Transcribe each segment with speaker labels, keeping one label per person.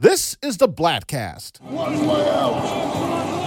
Speaker 1: This is the Bladtcast.
Speaker 2: One way out.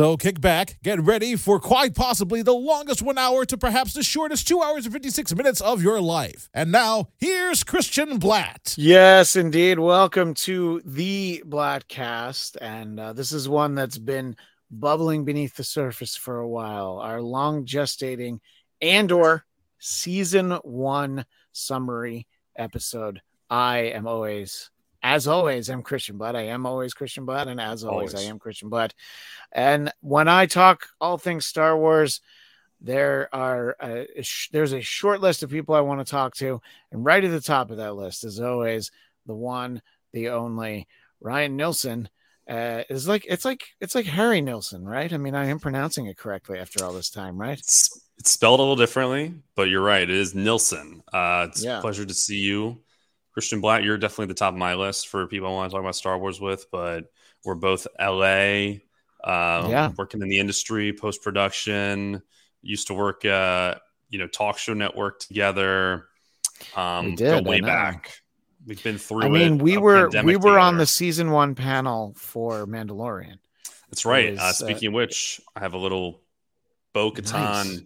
Speaker 1: So kick back, get ready for quite possibly the longest one hour to perhaps the shortest two hours and 56 minutes of your life. And now, here's Christian Blatt.
Speaker 3: Yes, indeed. Welcome to the Bladtcast. And uh, this is one that's been bubbling beneath the surface for a while. Our long gestating Andor season one summary episode. I am always, as always, I'm Christian Blatt. I am always Christian Blatt. And as always,
Speaker 4: Always.
Speaker 3: I am Christian Blatt. And when I talk all things Star Wars, there are a there's a short list of people I want to talk to, and right at the top of that list is always the one, the only Ryan Nilsen. Uh, is like it's like it's like Harry Nilsson, right? I mean, I am pronouncing it correctly after all this time, right?
Speaker 4: It's, it's spelled a little differently, but you're right. It is Nilsson. Uh, it's
Speaker 3: Yeah.
Speaker 4: a pleasure to see you. Christian Blatt, you're definitely the top of my list for people I want to talk about Star Wars with, but we're both LA, uh,
Speaker 3: Yeah.
Speaker 4: working in the industry, post production, used to work, uh, you know, talk show network together. Um,
Speaker 3: We did,
Speaker 4: way back. We've been through
Speaker 3: I mean,
Speaker 4: it,
Speaker 3: we were we were on the season one panel for Mandalorian.
Speaker 4: That's right. uh,
Speaker 3: uh,
Speaker 4: speaking of which, I have a little Bo Katan
Speaker 3: Nice.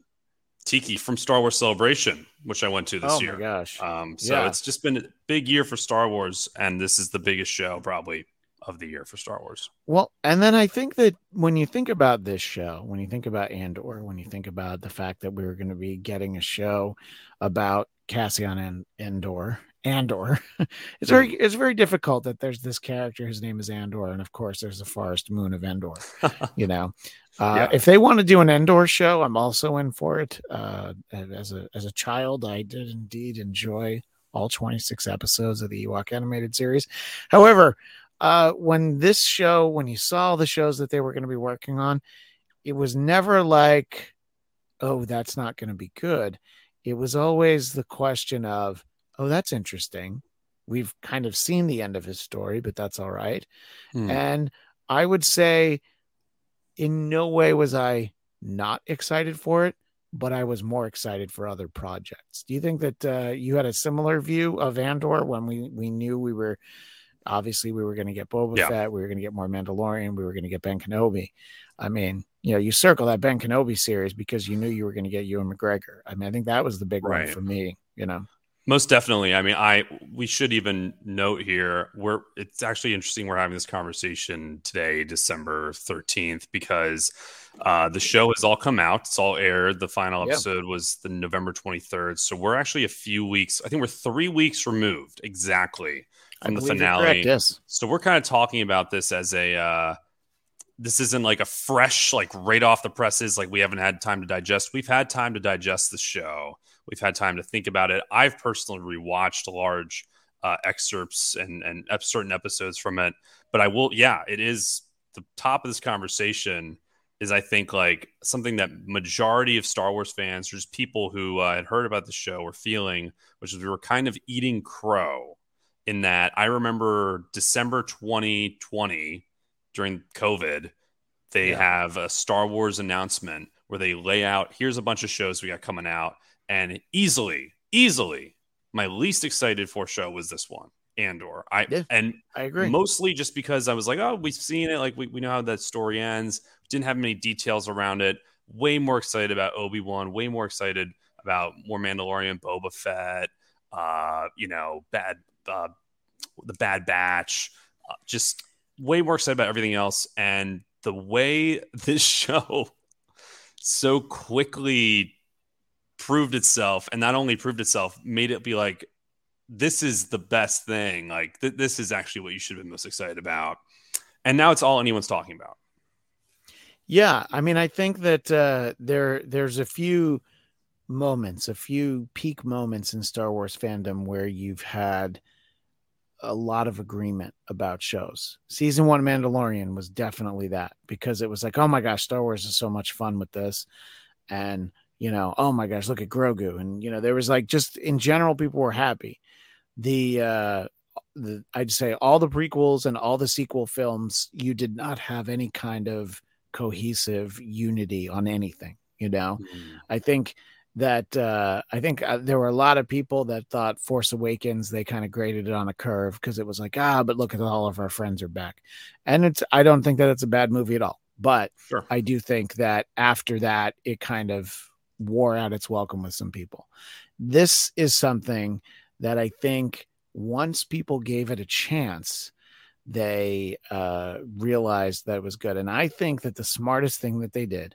Speaker 4: Tiki from Star Wars Celebration, which I went to this year.
Speaker 3: oh
Speaker 4: year.
Speaker 3: my gosh!
Speaker 4: Um, so
Speaker 3: Yeah.
Speaker 4: it's just been a big year for Star Wars, and this is the biggest show probably of the year for Star Wars.
Speaker 3: Well, and then I think that when you think about this show, when you think about Andor, when you think about the fact that we were going to be getting a show about Cassian and Andor, Andor, it's very it's very difficult that there's this character whose name is Andor, and of course there's the forest moon of Endor. you know, uh,
Speaker 4: Yeah.
Speaker 3: if they want to do an Endor show, I'm also in for it. Uh, as a as a child, I did indeed enjoy all 26 episodes of the Ewok animated series. However, uh, when this show, when you saw the shows that they were going to be working on, it was never like, oh, that's not going to be good. It was always the question of, oh, that's interesting. We've kind of seen the end of his story, but that's all right.
Speaker 4: Hmm.
Speaker 3: And I would say, in no way was I not excited for it, but I was more excited for other projects. Do you think that uh, you had a similar view of Andor when we we knew we were obviously we were going to get Boba
Speaker 4: Yeah.
Speaker 3: Fett, we were going to get more Mandalorian, we were going to get Ben Kenobi. I mean, you know, you circle that Ben Kenobi series because you knew you were going to get Ewan McGregor. I mean, I think that was the big
Speaker 4: Right.
Speaker 3: one for me. You know,
Speaker 4: Most definitely. I mean, I we should even note here we're it's actually interesting we're having this conversation today, December 13th, because uh the show has all come out. It's all aired. The final
Speaker 3: Yeah.
Speaker 4: episode was the November 23rd. So we're actually a few weeks, I think we're three weeks removed exactly from the finale.
Speaker 3: correct, yes.
Speaker 4: So we're kind of talking about this as a uh this isn't like a fresh, like right off the presses, like we haven't had time to digest. We've had time to digest the show. We've had time to think about it. I've personally rewatched large uh, excerpts and and certain episodes from it, but I will. Yeah, it is the top of this conversation. Is I think like something that majority of Star Wars fans, or just people who uh, had heard about the show, were feeling, which is we were kind of eating crow. In that, I remember December 2020 during COVID, they
Speaker 3: Yeah.
Speaker 4: have a Star Wars announcement where they lay out here's a bunch of shows we got coming out, and easily, easily, my least excited for show was this one, Andor. I
Speaker 3: Yeah,
Speaker 4: and
Speaker 3: I agree.
Speaker 4: mostly just because I was like, oh, we've seen it, like we, we know how that story ends. Didn't have many details around it. Way more excited about Obi Wan. Way more excited about more Mandalorian, Boba Fett. Uh, you know, bad, uh, the Bad Batch. Uh, just way more excited about everything else. And the way this show so quickly proved itself, and not only proved itself, made it be like, this is the best thing. Like, th- this is actually what you should been most excited about. And now it's all anyone's talking about.
Speaker 3: Yeah, I mean, I think that uh, there there's a few moments, a few peak moments in Star Wars fandom where you've had a lot of agreement about shows. Season one Mandalorian was definitely that because it was like, oh my gosh, Star Wars is so much fun with this, and you know, oh my gosh, look at Grogu, and you know, there was like just in general, people were happy. The uh, the I'd say all the prequels and all the sequel films, you did not have any kind of cohesive unity on anything. You know,
Speaker 4: Mm.
Speaker 3: I think that uh, I think uh, there were a lot of people that thought Force Awakens they kind of graded it on a curve because it was like ah, but look at all of our friends are back, and it's I don't think that it's a bad movie at all, but
Speaker 4: Sure.
Speaker 3: I do think that after that it kind of wore out its welcome with some people. This is something that I think once people gave it a chance, they uh, realized that it was good. And I think that the smartest thing that they did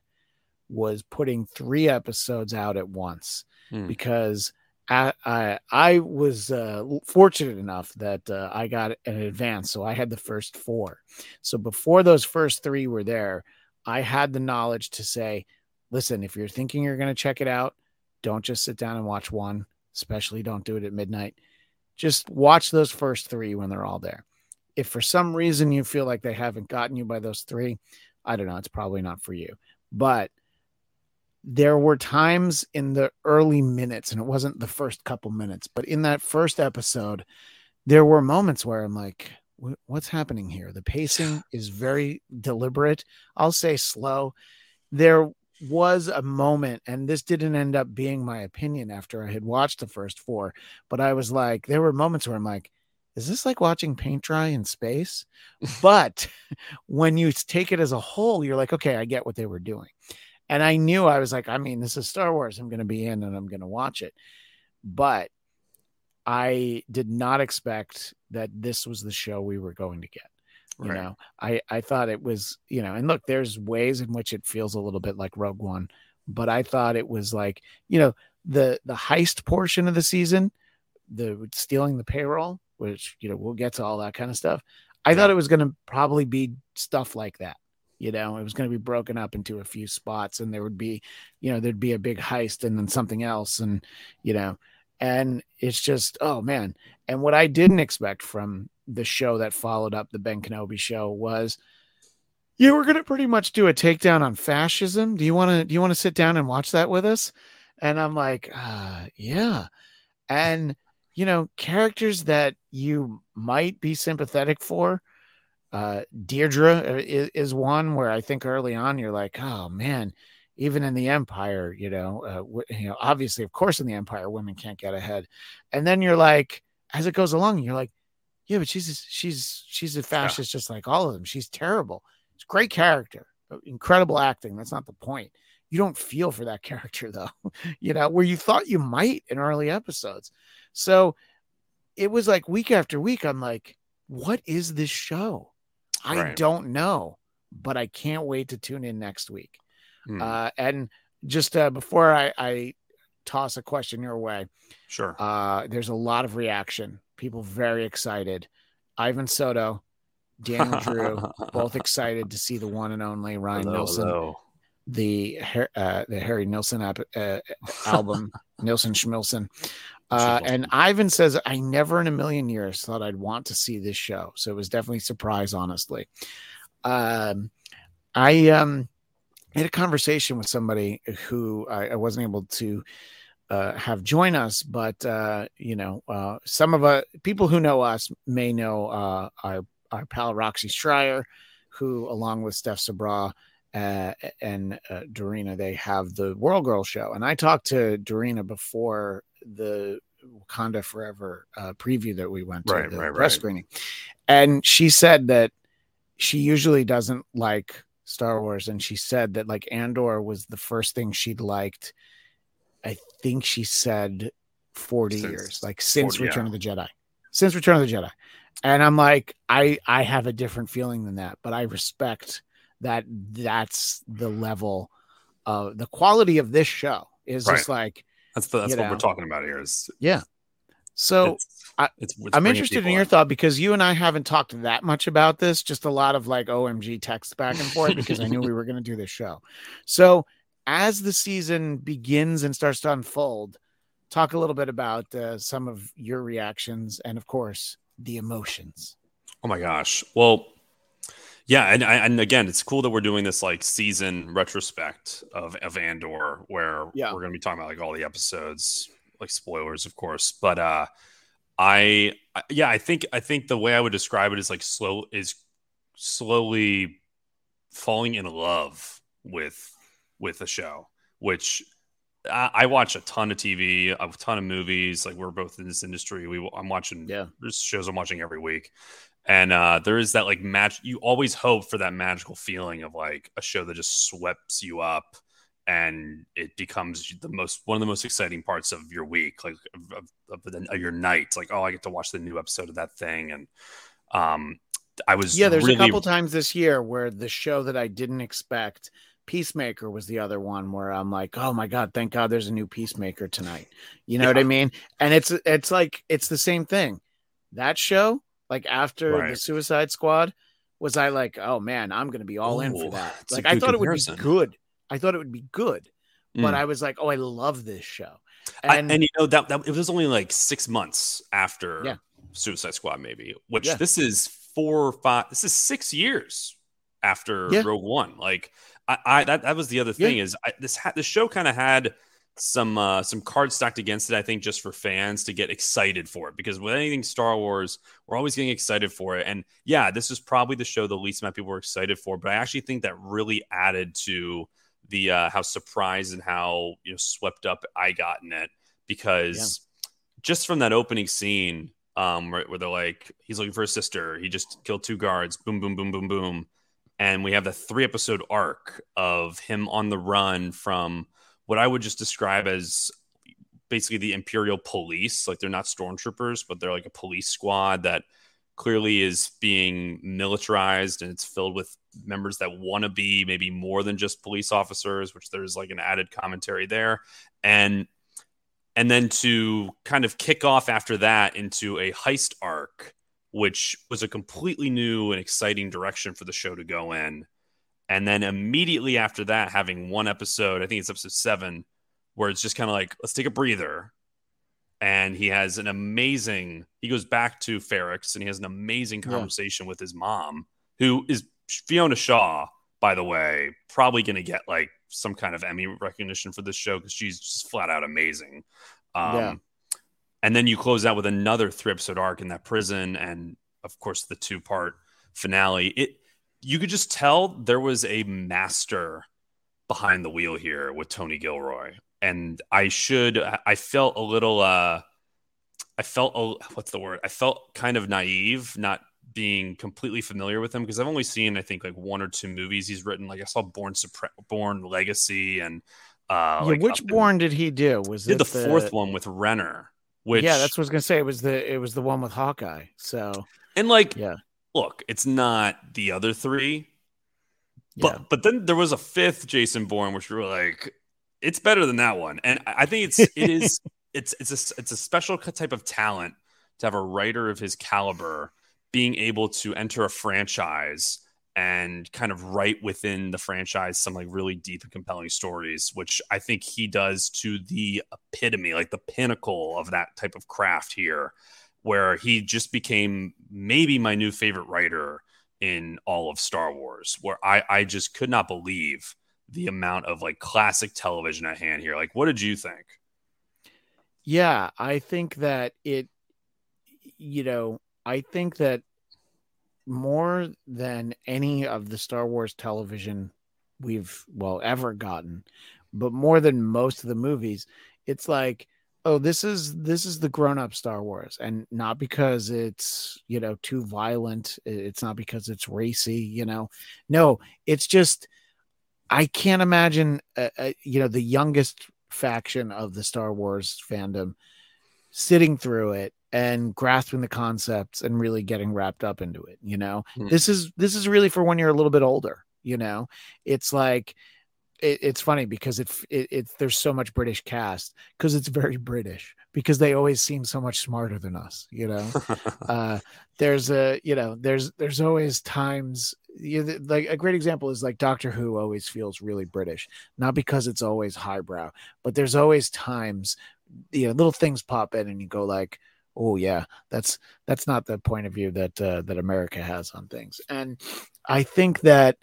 Speaker 3: was putting three episodes out at once
Speaker 4: Hmm.
Speaker 3: because I, I I was uh, fortunate enough that uh, I got an advance, so I had the first four. So before those first three were there, I had the knowledge to say, listen, if you're thinking you're going to check it out, don't just sit down and watch one. Especially don't do it at midnight. Just watch those first three when they're all there. If for some reason you feel like they haven't gotten you by those three, I don't know. It's probably not for you. But there were times in the early minutes, and it wasn't the first couple minutes, but in that first episode, there were moments where I'm like, what's happening here? The pacing is very deliberate. I'll say slow. There was a moment, and this didn't end up being my opinion after I had watched the first four, but I was like, there were moments where I'm like, is this like watching paint dry in space? but when you take it as a whole, you're like, okay, I get what they were doing. And I knew I was like, I mean, this is Star Wars. I'm going to be in and I'm going to watch it. But I did not expect that this was the show we were going to get. You
Speaker 4: Right.
Speaker 3: know, I I thought it was, you know, and look, there's ways in which it feels a little bit like Rogue One, but I thought it was like, you know, the the heist portion of the season, the stealing the payroll, which you know we'll get to all that kind of stuff. I thought it was going to probably be stuff like that. You know, it was going to be broken up into a few spots, and there would be, you know, there'd be a big heist and then something else, and you know, and it's just, oh man. And what I didn't expect from the show that followed up the Ben Kenobi show was, you were going to pretty much do a takedown on fascism. Do you want to? Do you want to sit down and watch that with us? And I'm like, uh, yeah. And you know, characters that you might be sympathetic for. Uh, Deirdre is, is one where I think early on you're like, oh man, even in the Empire, you know, uh, w- you know, obviously, of course, in the Empire, women can't get ahead. And then you're like, as it goes along, you're like, yeah, but she's she's she's a fascist just like all of them. She's terrible. It's great character, incredible acting. That's not the point. You don't feel for that character though, you know, where you thought you might in early episodes. So it was like week after week, I'm like, what is this show? I
Speaker 4: Right.
Speaker 3: don't know, but I can't wait to tune in next week.
Speaker 4: Hmm.
Speaker 3: Uh, and just uh, before I, I toss a question your way,
Speaker 4: sure.
Speaker 3: uh, there's a lot of reaction. People very excited. Ivan Soto, Daniel Drew, both excited to see the one and only Ryan
Speaker 4: Hello,
Speaker 3: Nilsen,
Speaker 4: hello.
Speaker 3: the uh, the Harry Nilsson ap- uh, album, Nilsson Schmilsson. Uh, and Ivan says, I never in a million years thought I'd want to see this show. So it was definitely a surprise, honestly. Um, I um, had a conversation with somebody who I, I wasn't able to uh, have join us, but uh, you know, uh, some of uh, people who know us may know uh, our our pal Roxy Striar, who, along with Steph Sabra uh, and uh, Dorina, they have the World Girl show. And I talked to Dorina before the Wakanda Forever uh, preview that we went to,
Speaker 4: Right,
Speaker 3: the
Speaker 4: right,
Speaker 3: press
Speaker 4: right.
Speaker 3: screening, and she said that she usually doesn't like Star Wars, and she said that like Andor was the first thing she'd liked. I think she said forty
Speaker 4: Since-
Speaker 3: years, like since
Speaker 4: 40, yeah.
Speaker 3: Return of the Jedi, since Return of the Jedi, and I'm like, I I have a different feeling than that, but I respect that. That's the level of the quality of this show is just like
Speaker 4: That's the, that's what
Speaker 3: know.
Speaker 4: we're talking about here. Is
Speaker 3: yeah. So
Speaker 4: It's-
Speaker 3: I- I'm interested in your thought because you and I haven't talked that much about this, just a lot of like OMG text back and forth because I knew we were going to do this show. So, as the season begins and starts to unfold, talk a little bit about uh, some of your reactions and, of course, the emotions.
Speaker 4: Oh my gosh. Well, yeah, and and again, it's cool that we're doing this like season retrospect of of Andor, where
Speaker 3: Yeah.
Speaker 4: we're going to be talking about like all the episodes, like spoilers, of course. But uh, I I- yeah, I think I think the way I would describe it is like slow is slowly falling in love with with the show, which I, I watch a ton of TV, a ton of movies. Like we're both in this industry. We I'm watching
Speaker 3: Yeah.
Speaker 4: there's shows I'm watching every week. And uh, there is that like match. You always hope for that magical feeling of like a show that just sweeps you up, and it becomes the most one of the most exciting parts of your week, like of, of, the, of your night. Like, oh, I get to watch the new episode of that thing, and um, I was
Speaker 3: Yeah, there's
Speaker 4: really,
Speaker 3: a couple times this year where the show that I didn't expect, Peacemaker was the other one where I'm like, oh my god, thank God there's a new Peacemaker tonight. You know what I mean? And it's it's like it's the same thing. That show, like after the Suicide Squad, was I like, oh man, I'm gonna be all in for that. Like I thought it would be good. I thought it would be good, but
Speaker 4: Mm.
Speaker 3: I was like, oh, I love this show.
Speaker 4: I-
Speaker 3: And,
Speaker 4: and, you know that, that it was only like six months after
Speaker 3: Yeah.
Speaker 4: Suicide Squad, maybe. Which
Speaker 3: Yeah.
Speaker 4: this is four or five. This is six years after
Speaker 3: Yeah.
Speaker 4: Rogue One. Like I, I that that was the other thing is I, this ha- the show kind of had some uh, some cards stacked against it. I think just for fans to get excited for it because with anything Star Wars, we're always getting excited for it. And yeah, this is probably the show the least amount of people were excited for. But I actually think that really added to the uh, how surprised and how you know swept up I got in it because just from that opening scene um where, where they're like he's looking for his sister he just killed two guards boom boom boom boom boom and we have the three episode arc of him on the run from what I would just describe as basically the Imperial police. Like they're not stormtroopers, but they're like a police squad that clearly is being militarized and it's filled with members that want to be maybe more than just police officers, which there's like an added commentary there. And and then to kind of kick off after that into a heist arc, which was a completely new and exciting direction for the show to go in. And then immediately after that, having one episode, I think it's episode seven, where it's just kind of like, let's take a breather. And he has an amazing, he goes back to Ferrix and he has an amazing
Speaker 3: Yeah.
Speaker 4: conversation with his mom, who is Fiona Shaw, by the way, probably going to get like some kind of Emmy recognition for this show because she's just flat out amazing. Um,
Speaker 3: Yeah.
Speaker 4: And then you close out with another three episode arc in that prison, and of course the two part finale. It you could just tell there was a master behind the wheel here with Tony Gilroy, and I should I felt a little uh I felt a, what's the word I felt kind of naive not being completely familiar with him because I've only seen I think like one or two movies he's written like I saw Bourne Supre- Bourne Legacy and uh
Speaker 3: Yeah,
Speaker 4: like
Speaker 3: which Bourne did he do? Was
Speaker 4: did
Speaker 3: it
Speaker 4: the fourth one with Renner which
Speaker 3: yeah, that's what I was gonna say. It was the it was the one with Hawkeye. So
Speaker 4: and like
Speaker 3: yeah,
Speaker 4: look it's not the other three
Speaker 3: yeah,
Speaker 4: But but then there was a fifth Jason Bourne, which we were like, it's better than that one. And I I think it's it is it's it's a it's a special type of talent to have a writer of his caliber being able to enter a franchise and kind of write within the franchise some like really deep and compelling stories, which I think he does to the epitome, like the pinnacle of that type of craft here, where he just became maybe my new favorite writer in all of Star Wars, where I, I just could not believe the amount of like classic television at hand here. Like, what did you think?
Speaker 3: yeah. I think that it, you know, I think that more than any of the Star Wars television we've well ever gotten, but more than most of the movies, it's like oh this is this is the grown-up star wars. And not because it's you know too violent. It's not because it's racy you know. No it's just i can't imagine uh, uh, you know the youngest faction of the star wars fandom sitting through it and grasping the concepts and really getting wrapped up into it you know
Speaker 4: Hmm.
Speaker 3: this is this is really for when you're a little bit older you know it's like it, it's funny because it, it it there's so much British cast because it's very British because they always seem so much smarter than us. You know, uh, there's a you know there's there's always times you know, like a great example is like Doctor Who always feels really British, not because it's always highbrow, but there's always times you know little things pop in and you go like oh yeah that's that's not the point of view that uh, that america has on things. And i think that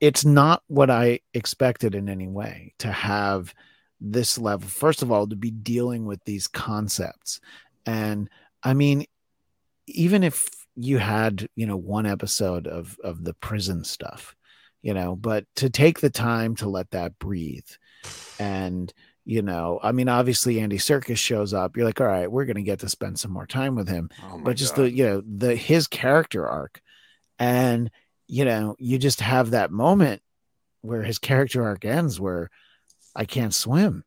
Speaker 3: it's not what i expected in any way to have this level first of all to be dealing with these concepts. And i mean even if you had you know one episode of of the prison stuff you know but to take the time to let that breathe and you know i mean obviously Andy Serkis shows up you're like all right we're going to get to spend some more time with him
Speaker 4: Oh
Speaker 3: but just
Speaker 4: God.
Speaker 3: the you know the his character arc and you know you just have that moment where his character arc ends where i can't swim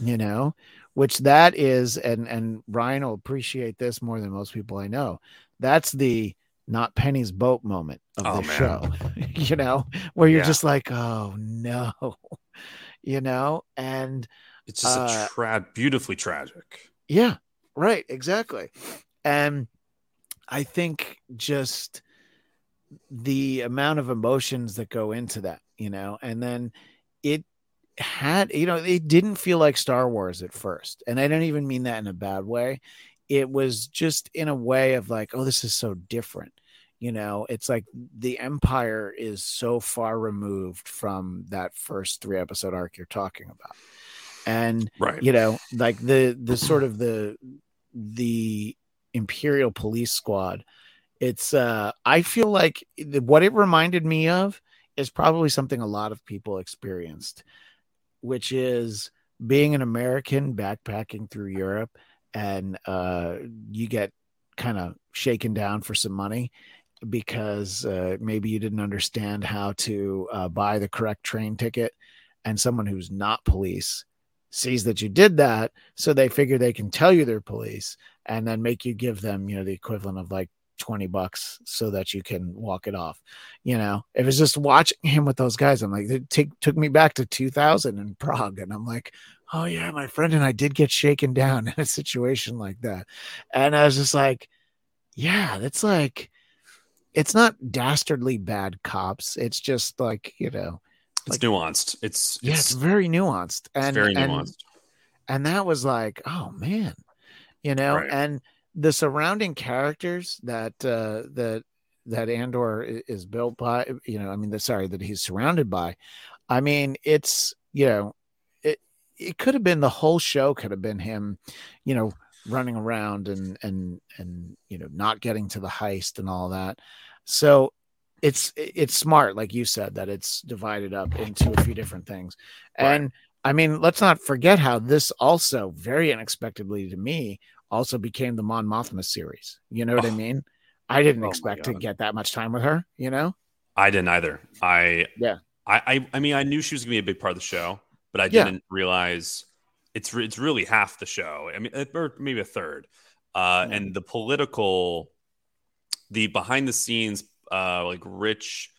Speaker 3: you know which that is and and ryan will appreciate this more than most people i know that's the not penny's boat moment of
Speaker 4: Oh,
Speaker 3: the show you know where you're
Speaker 4: Yeah.
Speaker 3: just like oh no you know and
Speaker 4: it's just
Speaker 3: uh,
Speaker 4: a tra- beautifully tragic.
Speaker 3: yeah, right, exactly. And I think just the amount of emotions that go into that, you know, and then it had, you know, it didn't feel like Star Wars at first. And I don't even mean that in a bad way. It was just in a way of like, oh, this is so different. You know, it's like the Empire is so far removed from that first three episode arc you're talking about. And
Speaker 4: Right.
Speaker 3: you know like the the sort of the the imperial police squad it's uh i feel like the- what it reminded me of is probably something a lot of people experienced which is being an american backpacking through europe and uh you get kind of shaken down for some money because uh, maybe you didn't understand how to uh, buy the correct train ticket and someone who's not police sees that you did that so they figure they can tell you they're police and then make you give them you know the equivalent of like 20 bucks so that you can walk it off. You know it was just watching him with those guys i'm like it take, took me back to 2000 in prague and i'm like oh yeah my friend and i did get shaken down in a situation like that. And i was just like yeah that's like it's not dastardly bad cops it's just like you know
Speaker 4: It's
Speaker 3: like-
Speaker 4: nuanced. It's
Speaker 3: yeah it's very nuanced and
Speaker 4: very
Speaker 3: and-
Speaker 4: nuanced.
Speaker 3: and that was like oh man you know
Speaker 4: Right.
Speaker 3: and the surrounding characters that uh that that andor is built by you know i mean the sorry that he's surrounded by i mean it's you know it it could have been the whole show could have been him you know running around and and and you know not getting to the heist and all that so it's it's smart like you said that it's divided up into a few different things
Speaker 4: Right.
Speaker 3: and I mean, let's not forget how this also very unexpectedly to me also became the Mon Mothma series. You know what I
Speaker 4: Oh.
Speaker 3: mean? I didn't
Speaker 4: Oh
Speaker 3: expect to get that much time with her, you know?
Speaker 4: I didn't either. I
Speaker 3: Yeah.
Speaker 4: I, I I mean I knew she was gonna be a big part of the show, but I
Speaker 3: Yeah.
Speaker 4: didn't realize it's re- it's really half the show. I mean, or maybe a third. Uh,
Speaker 3: Yeah.
Speaker 4: And the political, the behind the scenes, uh, like rich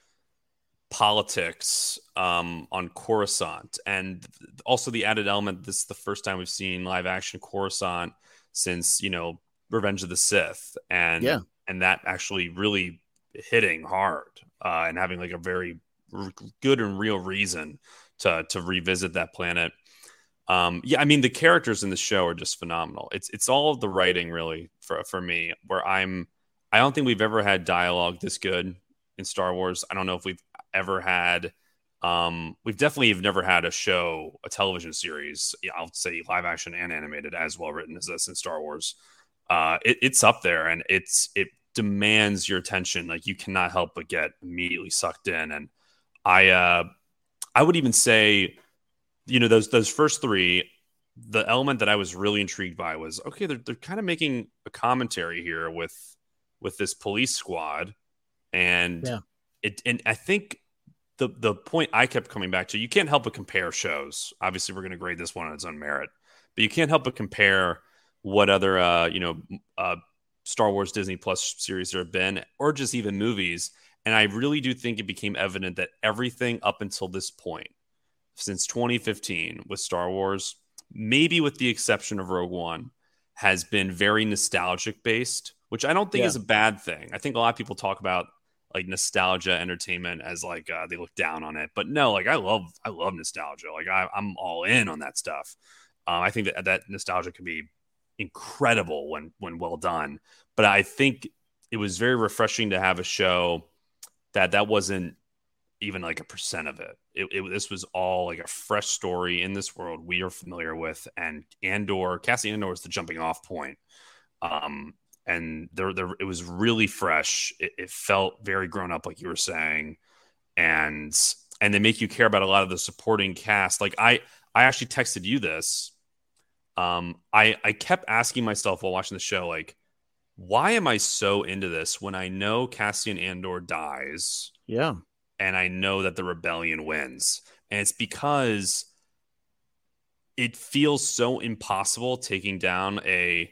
Speaker 4: politics um, on Coruscant, and also the added element. This is the first time we've seen live action Coruscant since you know Revenge of the Sith, and
Speaker 3: Yeah.
Speaker 4: and that actually really hitting hard uh, and having like a very r- good and real reason to to revisit that planet. Um, yeah, I mean the characters in the show are just phenomenal. It's it's all of the writing really for for me where I'm. I don't think we've ever had dialogue this good in Star Wars. I don't know if we've ever had. Um, we've definitely have never had a show, a television series. I'll say live action and animated as well written as this in Star Wars. Uh, it, it's up there and it's it demands your attention. Like you cannot help but get immediately sucked in. And I, uh, I would even say, you know, those those first three, the element that I was really intrigued by was okay. They're they're kind of making a commentary here with with this police squad, and
Speaker 3: Yeah.
Speaker 4: it and I think the the point I kept coming back to, you can't help but compare shows. Obviously, we're going to grade this one on its own merit, but you can't help but compare what other uh, you know uh, Star Wars Disney Plus series there have been, or just even movies. And I really do think it became evident that everything up until this point, since 2015 with Star Wars, maybe with the exception of Rogue One, has been very nostalgic based, which I don't think
Speaker 3: Yeah.
Speaker 4: is a bad thing. I think a lot of people talk about like nostalgia entertainment as like uh, they look down on it, but no, like I love I love nostalgia. Like I, I'm all in on that stuff. Um, I think that that nostalgia can be incredible when when well done. But I think it was very refreshing to have a show that that wasn't even like a percent of it. It, it. This was all like a fresh story in this world we are familiar with, and Andor, Cassian Andor is the jumping off point. Um, and there, there, it was really fresh. It, it felt very grown up, like you were saying, and and they make you care about a lot of the supporting cast. Like I, I actually texted you this. Um, I I kept asking myself while watching the show, like, why am I so into this when I know Cassian Andor dies?
Speaker 3: Yeah.
Speaker 4: and I know that the rebellion wins. And it's because it feels so impossible taking down a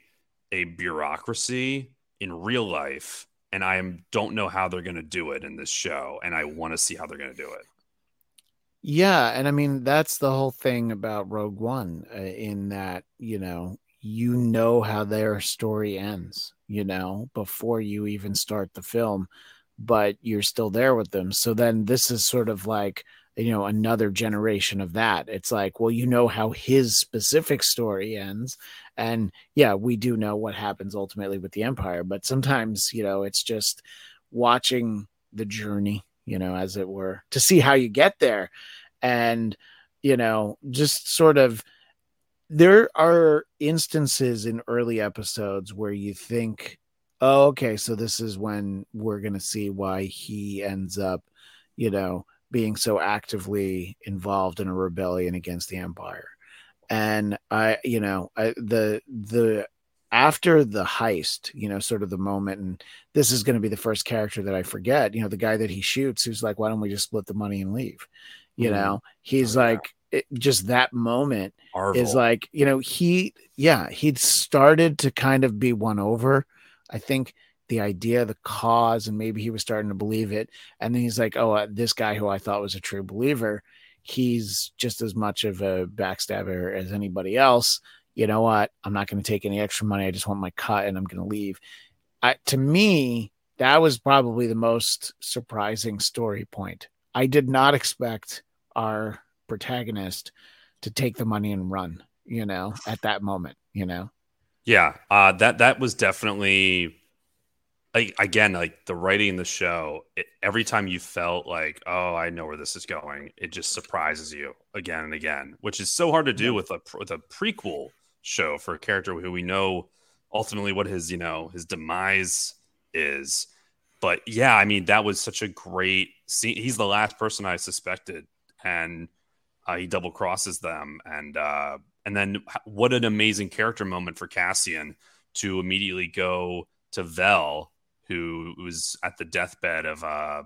Speaker 4: a bureaucracy in real life and I don't know how they're going to do it in this show and I want to see how they're going to do it.
Speaker 3: Yeah, and I mean that's the whole thing about Rogue One uh, in that, you know, you know how their story ends, you know, before you even start the film, but you're still there with them. So then this is sort of like, you know, another generation of that. It's like, well, you know how his specific story ends, and yeah, we do know what happens ultimately with the Empire, but sometimes, you know, it's just watching the journey, you know, as it were, to see how you get there. And you know just sort of there are instances in early episodes where you think oh okay so this is when we're going to see why he ends up you know being so actively involved in a rebellion against the empire and i you know I, the the after the heist you know sort of the moment and this is going to be the first character that i forget you know the guy that he shoots who's like why don't we just split the money and leave you
Speaker 4: Mhm.
Speaker 3: know he's
Speaker 4: Oh, yeah.
Speaker 3: like it, just that moment
Speaker 4: Marvel.
Speaker 3: is like you know he yeah he'd started to kind of be won over i think the idea the cause and maybe he was starting to believe it and then he's like oh uh, this guy who i thought was a true believer he's just as much of a backstabber as anybody else. You know what? I'm not going to take any extra money. I just want my cut and i'm going to leave. I, to me that was probably the most surprising story point. I did not expect our protagonist to take the money and run you know at that moment you know?
Speaker 4: Yeah, uh, that that was definitely like again like the writing in the show. It, every time you felt like, oh, I know where this is going, it just surprises you again and again, which is so hard to do
Speaker 3: Yeah.
Speaker 4: with a with a prequel show for a character who we know ultimately what his you know his demise is. But yeah, I mean that was such a great scene. He's the last person I suspected, and uh, he double crosses them, and uh, and then what an amazing character moment for Cassian to immediately go to Vel, who was at the deathbed of uh,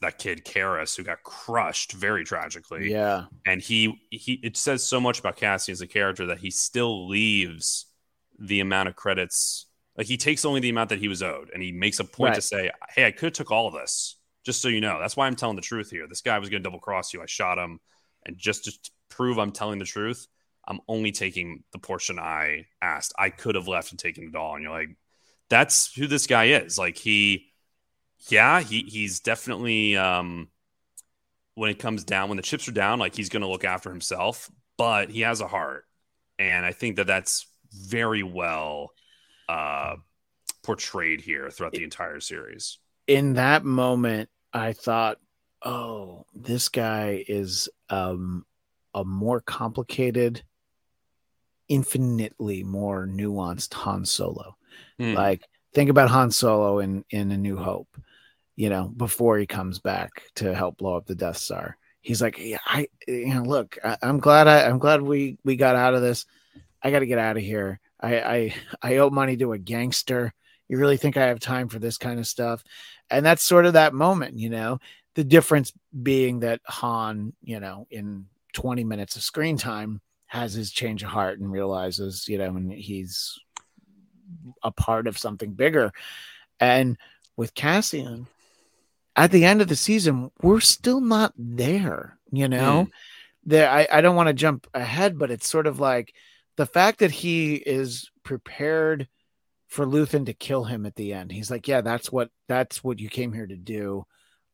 Speaker 4: that kid Karis, who got crushed very tragically.
Speaker 3: Yeah.
Speaker 4: And he he it says so much about Cassie as a character that he still leaves the amount of credits like he takes only the amount that he was owed and he makes a point to say hey i could have took all of this just so you know. That's why i'm telling the truth here. This guy was going to double cross you. I shot him. And just to prove i'm telling the truth i'm only taking the portion i asked. I could have left and taken it all. And you're like that's who this guy is. Like he yeah he he's definitely um when it comes down when the chips are down like he's going to look after himself but he has a heart. And i think that that's very well uh portrayed here throughout the entire series.
Speaker 3: In that moment i thought oh this guy is um a more complicated infinitely more nuanced han solo
Speaker 4: Hmm.
Speaker 3: like think about han solo in in a new hope you know before he comes back to help blow up the death star. He's like yeah i you know look I, i'm glad i i'm glad we we got out of this. I got to get out of here. I i i owe money to a gangster. You really think i have time for this kind of stuff? And that's sort of that moment you know? The difference being that han you know in 20 minutes of screen time has his change of heart and realizes you know and he's a part of something bigger and with cassian at the end of the season we're still not there you know hmm. there I, I don't want to jump ahead, but it's sort of like the fact that he is prepared for Luthen to kill him at the end. He's like, Yeah, that's what that's what you came here to do.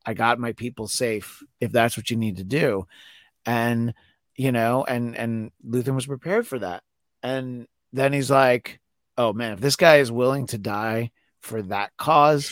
Speaker 3: I got my people safe if that's what you need to do. And you know, and and Luthen was prepared for that. And then he's like, Oh man, if this guy is willing to die for that cause,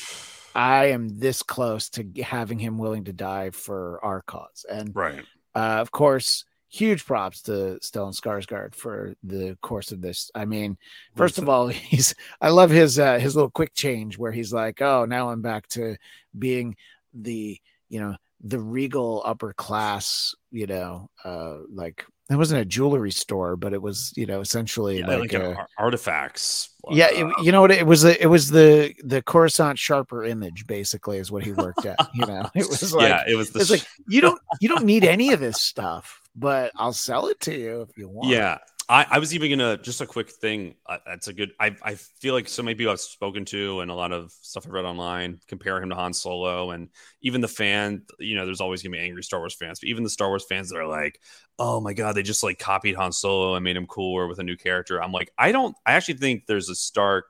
Speaker 3: I am this close to having him willing to die for our cause. And
Speaker 4: Right.
Speaker 3: uh, of course, huge props to Stellan Skarsgård for the course of this. I mean, first of all, he's I love his uh, his little quick change where he's like, "Oh, now I'm back to being the you know the regal upper class, you know, uh, like it wasn't a jewelry store, but it was you know essentially
Speaker 4: Yeah,
Speaker 3: like,
Speaker 4: like,
Speaker 3: a,
Speaker 4: ar- artifacts.
Speaker 3: yeah,
Speaker 4: uh,
Speaker 3: it- you know what? It was the it was the the Coruscant sharper image, basically, is what he worked at. You know, it was like
Speaker 4: yeah, it was the
Speaker 3: it's like you don't you don't need any of this stuff, but I'll sell it to you if you want.
Speaker 4: Yeah. I, I was even gonna just a quick thing. Uh, that's a good. I, I feel like so many people I've spoken to and a lot of stuff I've read online compare him to Han Solo, and even the fan. You know, there's always gonna be angry Star Wars fans, but even the Star Wars fans that are like, "Oh my god, they just like copied Han Solo and made him cooler with a new character." I'm like, I don't. I actually think there's a stark,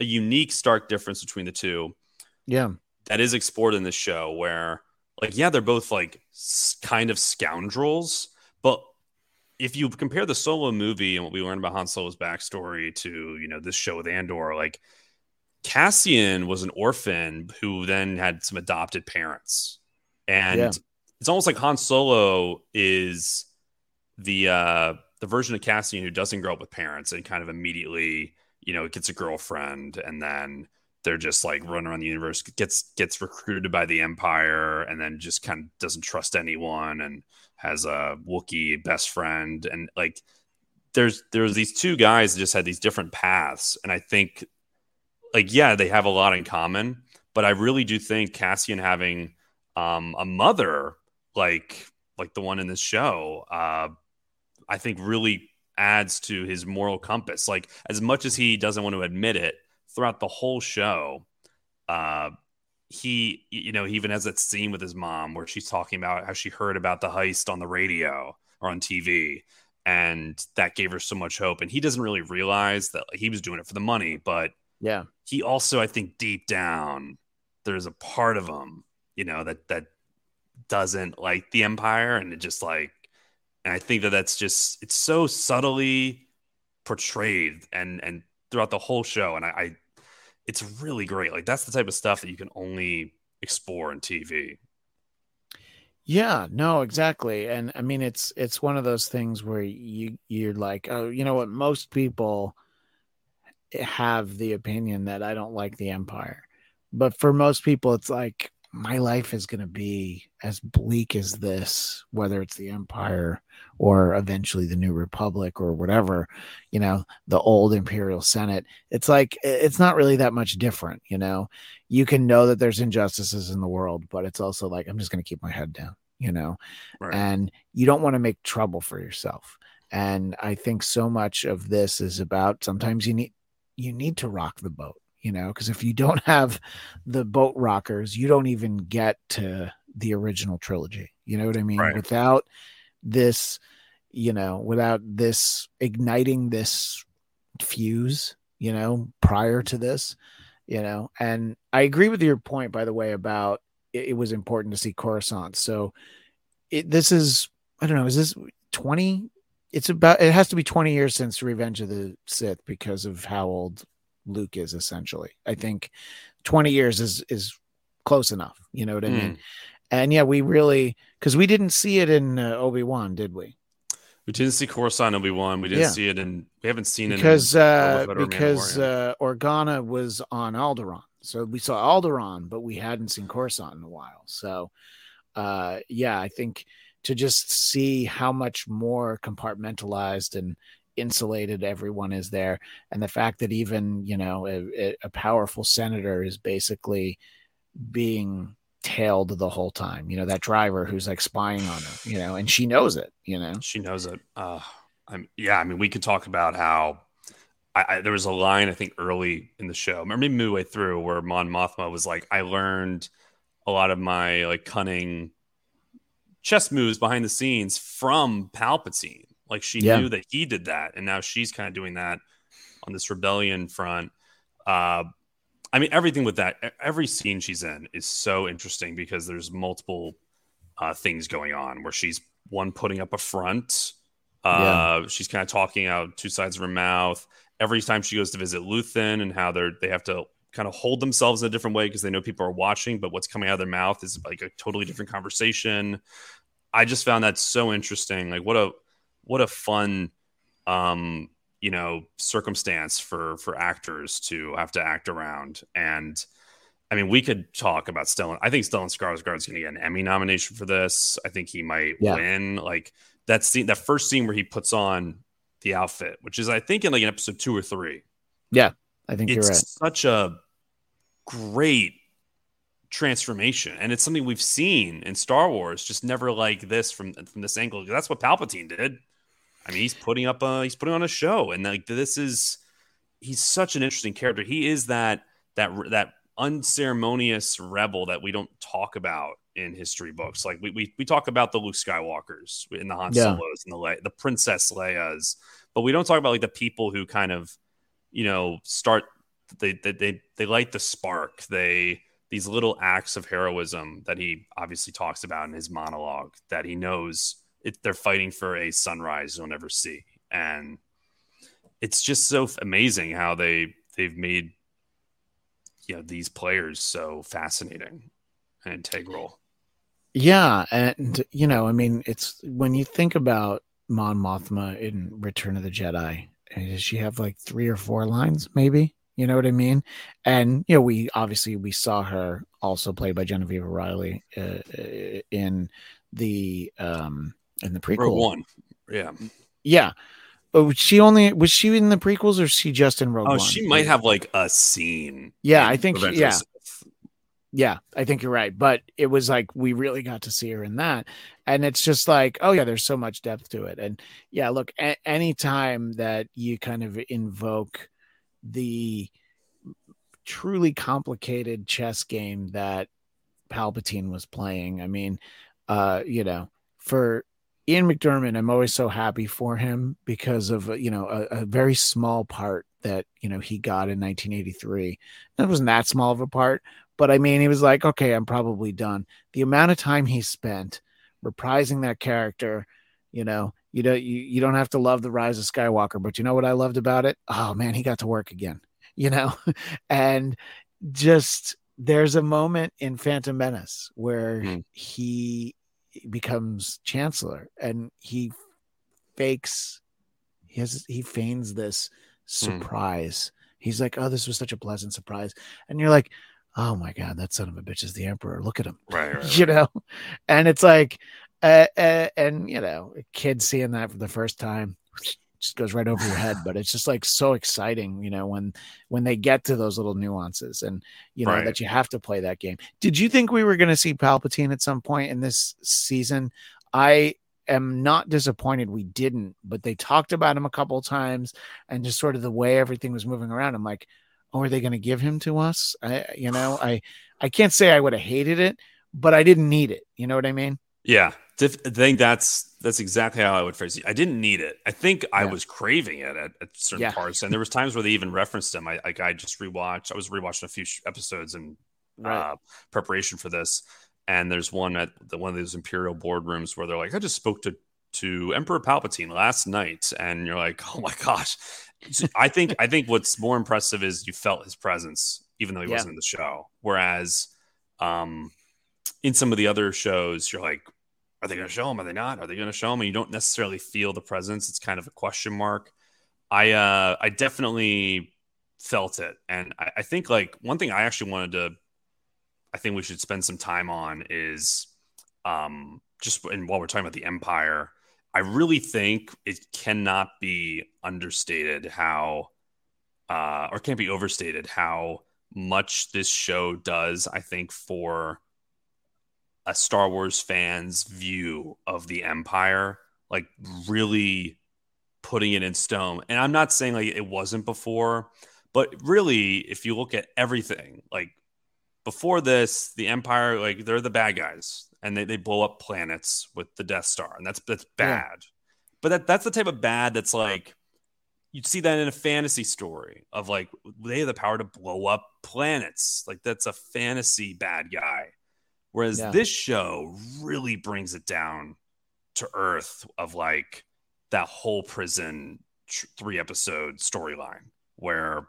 Speaker 4: a unique, stark difference between the two
Speaker 3: yeah,
Speaker 4: that is explored in this show where like yeah they're both like kind of scoundrels but if you compare the solo movie and what we learned about Han Solo's backstory to you know this show with Andor like Cassian was an orphan who then had some adopted parents and
Speaker 3: Yeah.
Speaker 4: it's almost like Han Solo is the uh the version of Cassian who doesn't grow up with parents and kind of immediately you know gets a girlfriend and then they're just like running around the universe gets gets recruited by the empire and then just kind of doesn't trust anyone and has a Wookiee best friend. And like there's there's these two guys that just had these different paths. And I think like yeah they have a lot in common but I really do think Cassian having um a mother like like the one in this show uh I think really adds to his moral compass. Like as much as he doesn't want to admit it throughout the whole show uh he you know he even has that scene with his mom where she's talking about how she heard about the heist on the radio or on TV and that gave her so much hope. And he doesn't really realize that he was doing it for the money but
Speaker 3: yeah,
Speaker 4: he also I think deep down there's a part of him you know that that doesn't like the empire. And it just like and I think that that's just it's so subtly portrayed and and throughout the whole show. And I, I it's really great like that's the type of stuff that you can only explore in TV
Speaker 3: yeah. No, exactly. And I mean, it's it's one of those things where you you're like, oh, you know what? Most people have the opinion that I don't like the Empire, but for most people, it's like my life is going to be as bleak as this, whether it's the Empire or eventually the New Republic or whatever, you know, the old Imperial Senate. It's like, it's not really that much different, you know. You can know that there's injustices in the world, but it's also like, I'm just going to keep my head down, you know,
Speaker 4: right
Speaker 3: and you don't want to make trouble for yourself. And I think so much of this is about sometimes you need, you need to rock the boat you know because if you don't have the boat rockers you don't even get to the original trilogy you know what i mean?
Speaker 4: Right.
Speaker 3: without this you know without this igniting this fuse you know prior to this you know? And i agree with your point by the way about it, it was important to see coruscant. So it, this is i don't know is this 20 it's about it has to be 20 years since revenge of the sith because of how old luke is essentially. I think 20 years is is close enough you know what i
Speaker 4: Hmm.
Speaker 3: mean and yeah we really because we didn't see it in uh, obi-wan did we?
Speaker 4: We didn't see Coruscant Obi Wan we didn't
Speaker 3: Yeah.
Speaker 4: see it in we haven't seen it
Speaker 3: because uh
Speaker 4: Boba Fett or
Speaker 3: because uh organa was on alderaan. So we saw alderaan but we hadn't seen coruscant in a while. So uh yeah i think to just see how much more compartmentalized and insulated everyone is there and the fact that even you know a, a powerful senator is basically being tailed the whole time you know that driver who's like spying on her you know and she knows it you know
Speaker 4: She knows it. Uh, I'm, yeah, I mean, we could talk about how I, I, there was a line I think early in the show, maybe midway through, where Mon Mothma was like, "I learned a lot of my like cunning chess moves behind the scenes from Palpatine. Like she
Speaker 3: Yeah.
Speaker 4: knew that he did that, and now she's kind of doing that on this rebellion front. Uh, I mean, everything with that, every scene she's in is so interesting because there's multiple uh, things going on where she's one putting up a front. Uh, She's kind of talking out two sides of her mouth. Every time she goes to visit Luthen and how they're they have to kind of hold themselves in a different way because they know people are watching, but what's coming out of their mouth is like a totally different conversation. I just found that so interesting. Like what a what a fun um you know circumstance for for actors to have to act around and I mean, we could talk about Stellan. I think Stellan Skarsgård's going to get an Emmy nomination for this. I think he might
Speaker 3: Yeah.
Speaker 4: win. Like that scene, that first scene where he puts on the outfit, which is I think in like an episode two or three.
Speaker 3: Yeah, I think
Speaker 4: It's
Speaker 3: you're right.
Speaker 4: such a great transformation, and it's something we've seen in Star Wars, just never like this from from this angle. That's what Palpatine did. I mean, he's putting up a he's putting on a show, and like this is he's such an interesting character. He is that that that unceremonious rebel that we don't talk about in history books. Like we we, we talk about the Luke Skywalkers in the Han
Speaker 3: Yeah.
Speaker 4: Solos and the Le- the Princess Leia's, but we don't talk about like the people who kind of you know start they they they, they light the spark. They these little acts of heroism that he obviously talks about in his monologue that he knows it, they're fighting for a sunrise you'll never see and it's just so amazing how they they've made you know these players so fascinating and integral
Speaker 3: Yeah, and you know, I mean, it's when you think about Mon Mothma in Return of the Jedi, does she have like three or four lines, maybe? You know what I mean? And you know, we obviously we saw her also played by Genevieve O'Reilly uh, in the um in the prequel
Speaker 4: Rogue one yeah
Speaker 3: Yeah, but was she only was she in the prequels or she just in Rogue
Speaker 4: oh
Speaker 3: One?
Speaker 4: she might have like a scene
Speaker 3: Yeah, I think she- yeah. Yeah, I think you're right. But it was like we really got to see her in that. And it's just like, oh, yeah, there's so much depth to it. And yeah, look, a- anytime that you kind of invoke the truly complicated chess game that Palpatine was playing, I mean, uh, you know, for Ian McDiarmid, I'm always so happy for him because of, uh, you know, a, a very small part that, you know, he got in 1983. That wasn't that small of a part, but I mean, he was like, okay, I'm probably done. The amount of time he spent reprising that character, you know, you don't you, you don't have to love the rise of Skywalker, but you know what I loved about it? Oh man, he got to work again, you know, and just there's a moment in Phantom Menace where
Speaker 4: Hmm.
Speaker 3: he becomes Chancellor and he fakes he has he feigns this surprise. He's like, "Oh, this was such a pleasant surprise," and you're like, "Oh my god, that son of a bitch is the Emperor. Look at him."
Speaker 4: right, right,
Speaker 3: you know and it's like uh, uh, and you know a kid seeing that for the first time just goes right over your head but it's just like so exciting you know when when they get to those little nuances and you know
Speaker 4: Right.
Speaker 3: that you have to play that game did you think we were going to see palpatine at some point in this season i am not disappointed we didn't but they talked about him a couple times and just sort of the way everything was moving around i'm like oh are they going to give him to us i you know i i can't say i would have hated it but I didn't need it. You know what I mean?
Speaker 4: Yeah, I think that's that's exactly how I would phrase it. I didn't need it. I think I was craving it at, at certain
Speaker 3: Yeah.
Speaker 4: parts, and there was times where they even referenced him. I like I just rewatched. I was rewatching a few sh- episodes in uh, preparation for this, and there's one at the one of those Imperial boardrooms where they're like, "I just spoke to to Emperor Palpatine last night," and you're like, "Oh my gosh!" So I think I think what's more impressive is you felt his presence, even though he
Speaker 3: Yeah.
Speaker 4: wasn't in the show. Whereas, um, in some of the other shows, you're like, are they going to show him? Are they not? Are they going to show him? And you don't necessarily feel the presence. It's kind of a question mark. I uh, I definitely felt it, and I, I think like one thing I actually wanted to, I think we should spend some time on is, um, just and while we're talking about the Empire, I really think it cannot be understated how, uh, or can't be overstated how much this show does. I think for a Star Wars fan's view of the Empire, like really putting it in stone. And I'm not saying like it wasn't before, but really, if you look at everything, like before this, the Empire, like they're the bad guys and they, they blow up planets with the Death Star, and that's that's bad.
Speaker 3: Yeah.
Speaker 4: But that that's the type of bad that's like you'd see that in a fantasy story of like they have the power to blow up planets. Like that's a fantasy bad guy. Whereas
Speaker 3: Yeah.
Speaker 4: this show really brings it down to earth of like that whole prison tr- three episode storyline where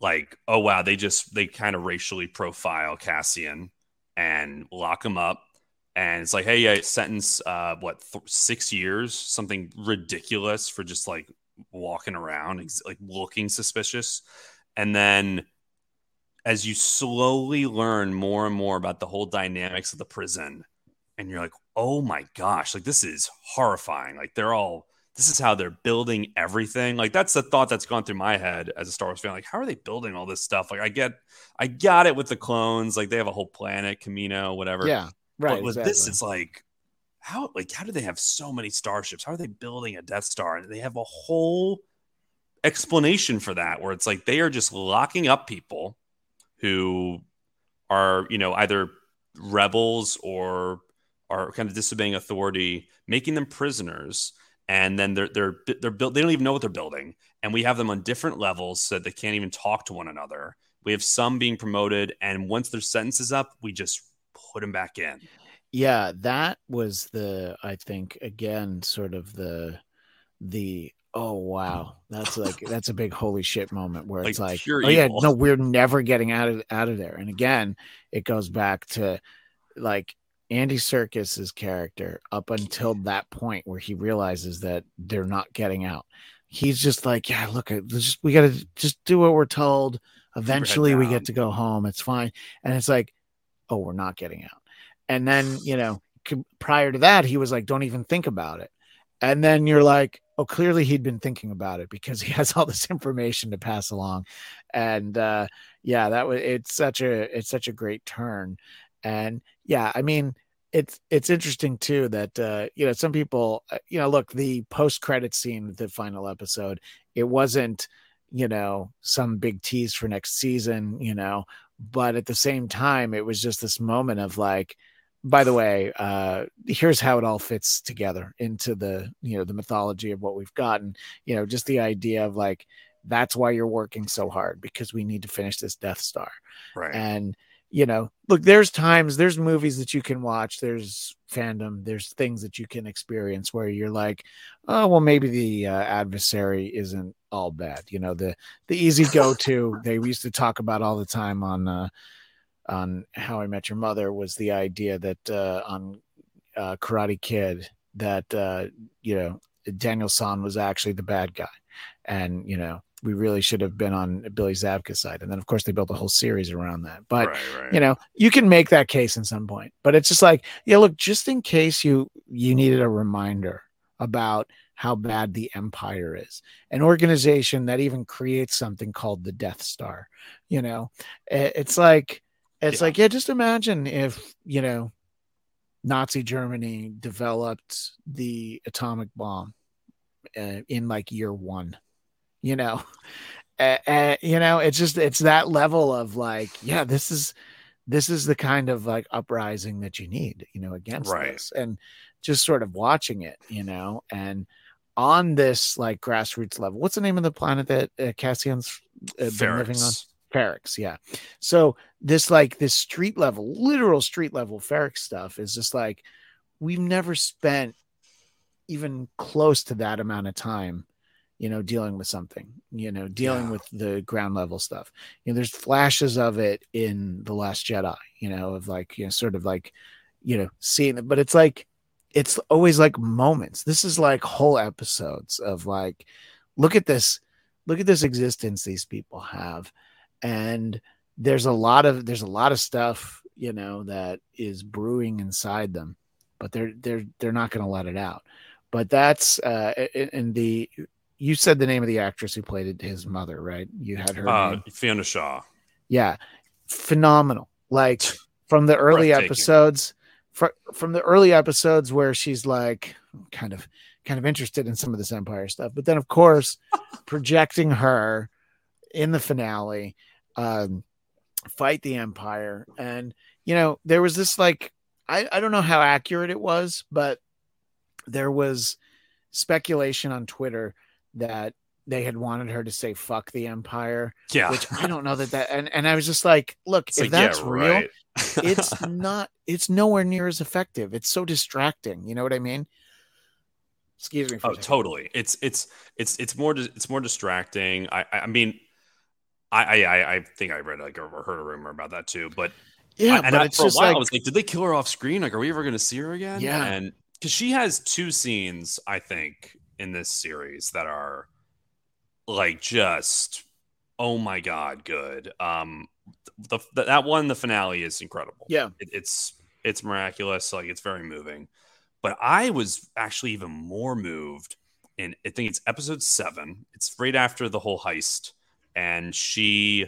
Speaker 4: like oh wow they just they kind of racially profile Cassian and lock him up. And it's like hey yeah sentence uh what th- 6 years? Something ridiculous for just like walking around ex- like looking suspicious. And then as you slowly learn more and more about the whole dynamics of the prison and you're like oh my gosh like this is horrifying. Like they're all this is how they're building everything. Like that's the thought that's gone through my head as a star wars fan like how are they building all this stuff? Like i get i got it with the clones like they have a whole planet Kamino whatever.
Speaker 3: Yeah, right.
Speaker 4: but with
Speaker 3: exactly.
Speaker 4: this it's like how like how do they have so many starships? How are they building a death star? And they have a whole explanation for that where it's like they are just locking up people who are you know either rebels or are kind of disobeying authority making them prisoners. And then they're they're they're built they don't even know what they're building. And we have them on different levels so that they can't even talk to one another. We have some being promoted. And once their sentence is up we just put them back in.
Speaker 3: Yeah that was the i think again sort of the the oh wow. That's like that's a big holy shit moment where it's
Speaker 4: Like
Speaker 3: oh yeah no we're never getting out of out of there. And again it goes back to like andy Serkis's character up until that point where he realizes that they're not getting out. He's just like yeah look uh, at just we gotta just do what we're told. Eventually we get to go home. It's fine. And it's like oh we're not getting out. And then you know prior to that he was like don't even think about it and then you're like oh clearly he'd been thinking about it because he has all this information to pass along. And uh yeah that was it's such a it's such a great turn. And yeah i mean it's it's interesting too that uh you know some people uh, you know look the post credit scene the final episode it wasn't you know some big tease for next season you know but at the same time it was just this moment of like by the way uh here's how it all fits together into the you know the mythology of what we've gotten. You know just the idea of like that's why you're working so hard because we need to finish this death star.
Speaker 4: Right.
Speaker 3: And you know look there's times there's movies that you can watch there's fandom there's things that you can experience where you're like oh well maybe the uh, adversary isn't all bad. You know the the easy go to they used to talk about all the time on uh on how i met your mother was the idea that uh on uh karate kid that uh you know daniel san was actually the bad guy. And you know we really should have been on billy zabka's side. And then of course they built a whole series around that. But
Speaker 4: right, right.
Speaker 3: you know you can make that case in some point. But it's just like yeah look just in case you you needed a reminder about how bad the empire is an organization that even creates something called the death star you know it's like it's
Speaker 4: Yeah.
Speaker 3: like yeah just imagine if you know nazi germany developed the atomic bomb uh, in like year one you know uh, uh, you know it's just it's that level of like yeah this is this is the kind of like uprising that you need you know against
Speaker 4: Right.
Speaker 3: this and just sort of watching it you know and on this like grassroots level what's the name of the planet that uh, cassian's uh, been living on
Speaker 4: Ferrix,
Speaker 3: yeah. So this like this street level, literal street level Ferrix stuff is just like we've never spent even close to that amount of time, you know, dealing with something, you know, dealing
Speaker 4: Yeah.
Speaker 3: with the ground level stuff. You know, there's flashes of it in The Last Jedi, you know, of like, you know, sort of like, you know, seeing it, but it's like it's always like moments. This is like whole episodes of like, look at this, look at this existence these people have and there's a lot of there's a lot of stuff you know that is brewing inside them but they're they're they're not going to let it out. But that's uh and the you said the name of the actress who played his mother right? You had her
Speaker 4: Uh,
Speaker 3: name.
Speaker 4: Fiona Shaw.
Speaker 3: yeah. Phenomenal. Like from the early episodes fr- from the early episodes where she's like kind of kind of interested in some of this empire stuff but then of course projecting her in the finale um fight the Empire. And, you know, there was this like, I, I don't know how accurate it was, but there was speculation on Twitter that they had wanted her to say fuck the Empire,
Speaker 4: Yeah.
Speaker 3: which I don't know that that, and, and I was just like, look,
Speaker 4: It's
Speaker 3: if
Speaker 4: like,
Speaker 3: that's
Speaker 4: yeah,
Speaker 3: real,
Speaker 4: right.
Speaker 3: it's not, it's nowhere near as effective. It's so distracting. You know what I mean? Excuse me. For
Speaker 4: Oh, totally. It's it's it's it's more it's more distracting. I I mean, I I I- I think I read like or heard a rumor about that too. But
Speaker 3: Yeah,
Speaker 4: I, and
Speaker 3: but
Speaker 4: I,
Speaker 3: it's
Speaker 4: for a while
Speaker 3: like,
Speaker 4: I was like, did they kill her off screen? Like, are we ever going to see her again?
Speaker 3: Yeah.
Speaker 4: and because she has two scenes, I think, in this series that are like just oh my god, good. Um, the, the that one, the finale is incredible.
Speaker 3: yeah,
Speaker 4: it, it's it's miraculous like it's very moving but i was actually even more moved in i think it's episode seven it's right after the whole heist and she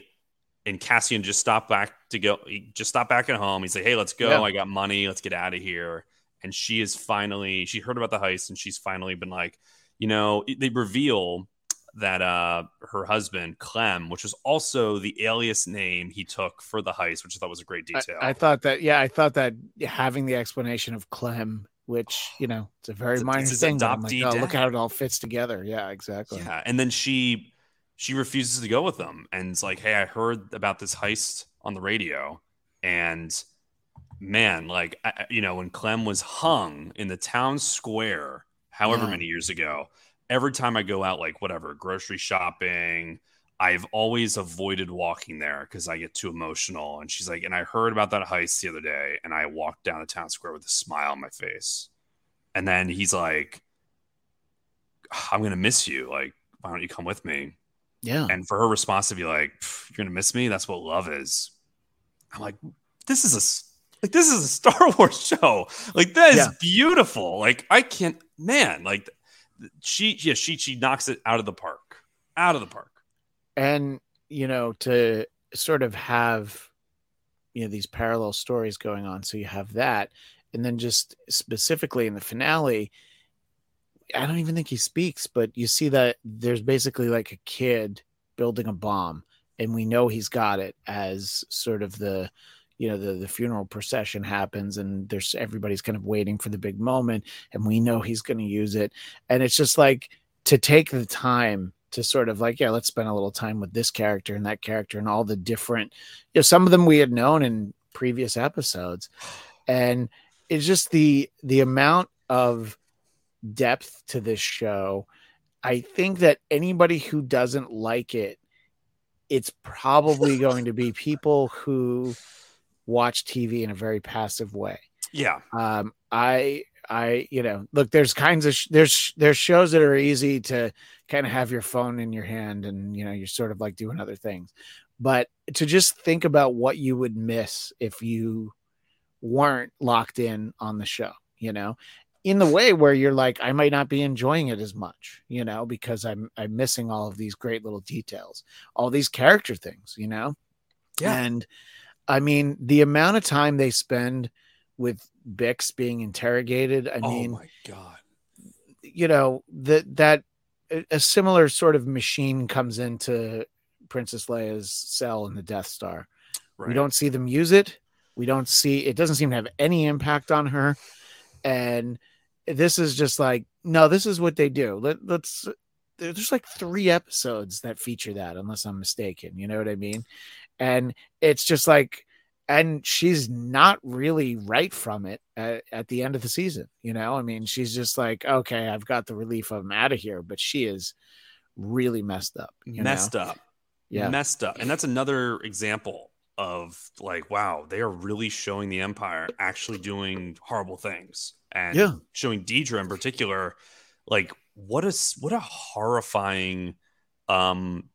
Speaker 4: and cassian just stopped back to go he just stopped back at home he's like hey let's go
Speaker 3: Yeah.
Speaker 4: i got money let's get out of here and she is finally she heard about the heist and she's finally been like you know they reveal that uh her husband clem which was also the alias name he took for the heist which i thought was a great detail
Speaker 3: I thought that, yeah, I thought that having the explanation of Clem, which, you know, it's a very
Speaker 4: It's a-
Speaker 3: minor
Speaker 4: it's
Speaker 3: thing. like, oh, look how it all fits together. Yeah, exactly.
Speaker 4: Yeah, and then she she refuses to go with them, and it's like, hey, I heard about this heist on the radio, and man, like I, you know, when Clem was hung in the town square, however
Speaker 3: Yeah.
Speaker 4: many years ago, every time I go out, like whatever grocery shopping. I've always avoided walking there because I get too emotional. And she's like, and I heard about that heist the other day, and I walked down the town square with a smile on my face. And then he's like, I'm gonna miss you. Like, why don't you come with me?
Speaker 3: Yeah.
Speaker 4: And for her response to be like, "You're gonna miss me." That's what love is. I'm like, this is a like this is a Star Wars show. Like that is
Speaker 3: Yeah.
Speaker 4: beautiful. Like I can't, man. Like she, yeah, she she knocks it out of the park, out of the park.
Speaker 3: and you know to sort of have you know these parallel stories going on so you have that and then just specifically in the finale i don't even think he speaks but you see that there's basically like a kid building a bomb and we know he's got it as sort of the you know the the funeral procession happens and there's everybody's kind of waiting for the big moment and we know he's going to use it. And it's just like to take the time to sort of like yeah let's spend a little time with this character and that character and all the different you know some of them we had known in previous episodes. And it's just the the amount of depth to this show. I think that anybody who doesn't like it it's probably going to be people who watch tv in a very passive way.
Speaker 4: Yeah,
Speaker 3: um i i you know look there's kinds of sh- there's there's shows that are easy to kind of have your phone in your hand and you know you're sort of like doing other things. But to just think about what you would miss if you weren't locked in on the show you know in the way where you're like i might not be enjoying it as much you know because i'm i'm missing all of these great little details all these character things you know
Speaker 4: Yeah.
Speaker 3: and i mean the amount of time they spend with bix being interrogated i oh mean
Speaker 4: oh my god.
Speaker 3: you know that that a- a similar sort of machine comes into princess leia's cell in the death star
Speaker 4: Right.
Speaker 3: we don't see them use it we don't see it doesn't seem to have any impact on her and this is just like no this is what they do Let, let's there's like three episodes that feature that unless i'm mistaken you know what i mean and it's just like and she's not really right from it at, at the end of the season you know i mean she's just like okay i've got the relief of i'm out of here but she is really messed up you
Speaker 4: messed
Speaker 3: know?
Speaker 4: up.
Speaker 3: yeah
Speaker 4: messed up. And that's another example of like, wow, they are really showing the Empire actually doing horrible things. And
Speaker 3: Yeah.
Speaker 4: showing Dedra in particular, like what a what a horrifying um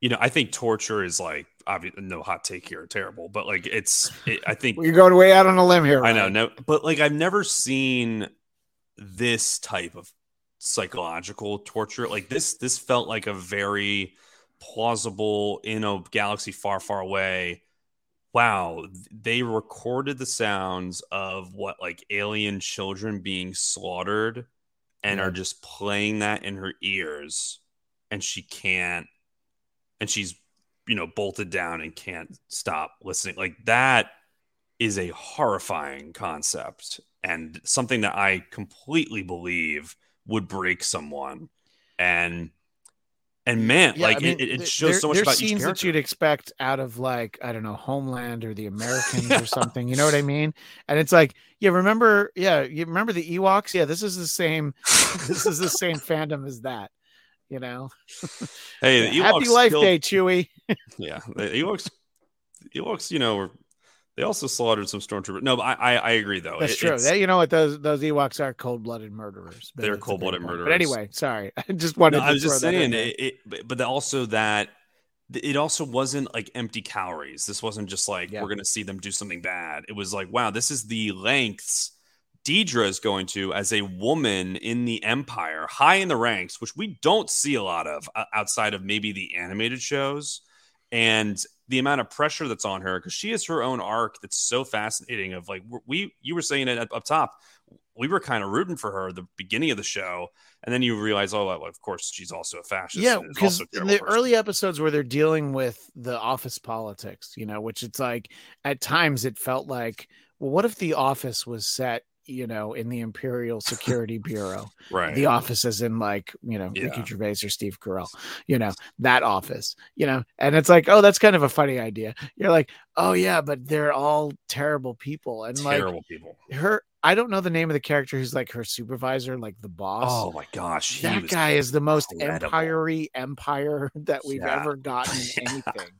Speaker 4: you know, I think torture is like obviously no hot take here, terrible, but like it's it, I think
Speaker 3: Well, you're going way out on a limb here
Speaker 4: I know, no, but like I've never seen this type of psychological torture. Like this, this felt like a very plausible in a galaxy far, far away. Wow, they recorded the sounds of what like alien children being slaughtered and
Speaker 3: Yeah.
Speaker 4: are just playing that in her ears, and she can't, and she's you know bolted down and can't stop listening. Like that is a horrifying concept and something that I completely believe would break someone. And and man,
Speaker 3: Yeah,
Speaker 4: like
Speaker 3: I mean,
Speaker 4: it, it shows so much about each
Speaker 3: scenes that you'd expect out of like I don't know Homeland or the Americans
Speaker 4: Yeah.
Speaker 3: or something. You know what I mean? And it's like, yeah, remember, yeah, you remember the Ewoks? Yeah, this is the same. this is the same fandom as that. You know,
Speaker 4: hey, the
Speaker 3: Happy Life Day, Chewie.
Speaker 4: Yeah, the Ewoks, Ewoks, you know, were, they also slaughtered some stormtroopers. No, I, I, I agree though.
Speaker 3: That's
Speaker 4: It-
Speaker 3: true. They- you know what? Those those Ewoks are cold blooded murderers.
Speaker 4: They're cold-blooded murderers.
Speaker 3: But anyway, sorry, I just wanted.
Speaker 4: No,
Speaker 3: to
Speaker 4: I was just saying, it, it, but- also that it also wasn't like empty calories. This wasn't just like
Speaker 3: Yeah.
Speaker 4: we're going to see them do something bad. It was like, wow, this is the lengths Dedra is going to as a woman in the Empire, high in the ranks, which we don't see a lot of uh, outside of maybe the animated shows, and the amount of pressure that's on her because she has her own arc that's so fascinating. Of like we, you were saying it up, top, we were kind of rooting for her at the beginning of the show, and then you realize, oh, well, of course, she's also a fascist.
Speaker 3: yeah because in the
Speaker 4: person.
Speaker 3: early episodes where they're dealing with the office politics you know which it's like at times it felt like well what if the office was set you know in the imperial security bureau
Speaker 4: right?
Speaker 3: the office as in like you know
Speaker 4: Yeah.
Speaker 3: ricky gervais or steve carell you know that office you know and it's like oh that's kind of a funny idea you're like oh yeah but they're all terrible people and like
Speaker 4: terrible people.
Speaker 3: her i don't know the name of the character who's like her supervisor like the boss
Speaker 4: Oh my gosh,
Speaker 3: that guy is the most
Speaker 4: incredible.
Speaker 3: empire empire that we've
Speaker 4: Yeah.
Speaker 3: ever gotten anything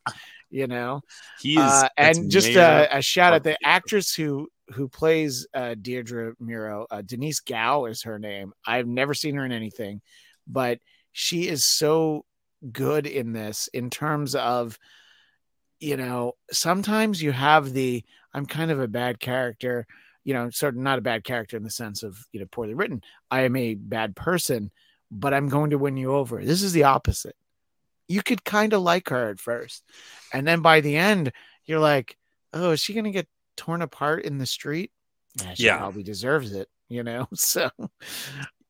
Speaker 3: you know
Speaker 4: He is,
Speaker 3: uh, and just a, a shout out the actress who who plays uh Dedra Meero uh, Denise Gough is her name. I've never seen her in anything but she is so good in this in terms of you know sometimes you have the i'm kind of a bad character you know sort of not a bad character in the sense of you know poorly written. I am a bad person but i'm going to win you over. This is the opposite. You could kind of like her at first and then by the end you're like oh is she going to get torn apart in the street yeah, she
Speaker 4: Yeah.
Speaker 3: probably deserves it you know so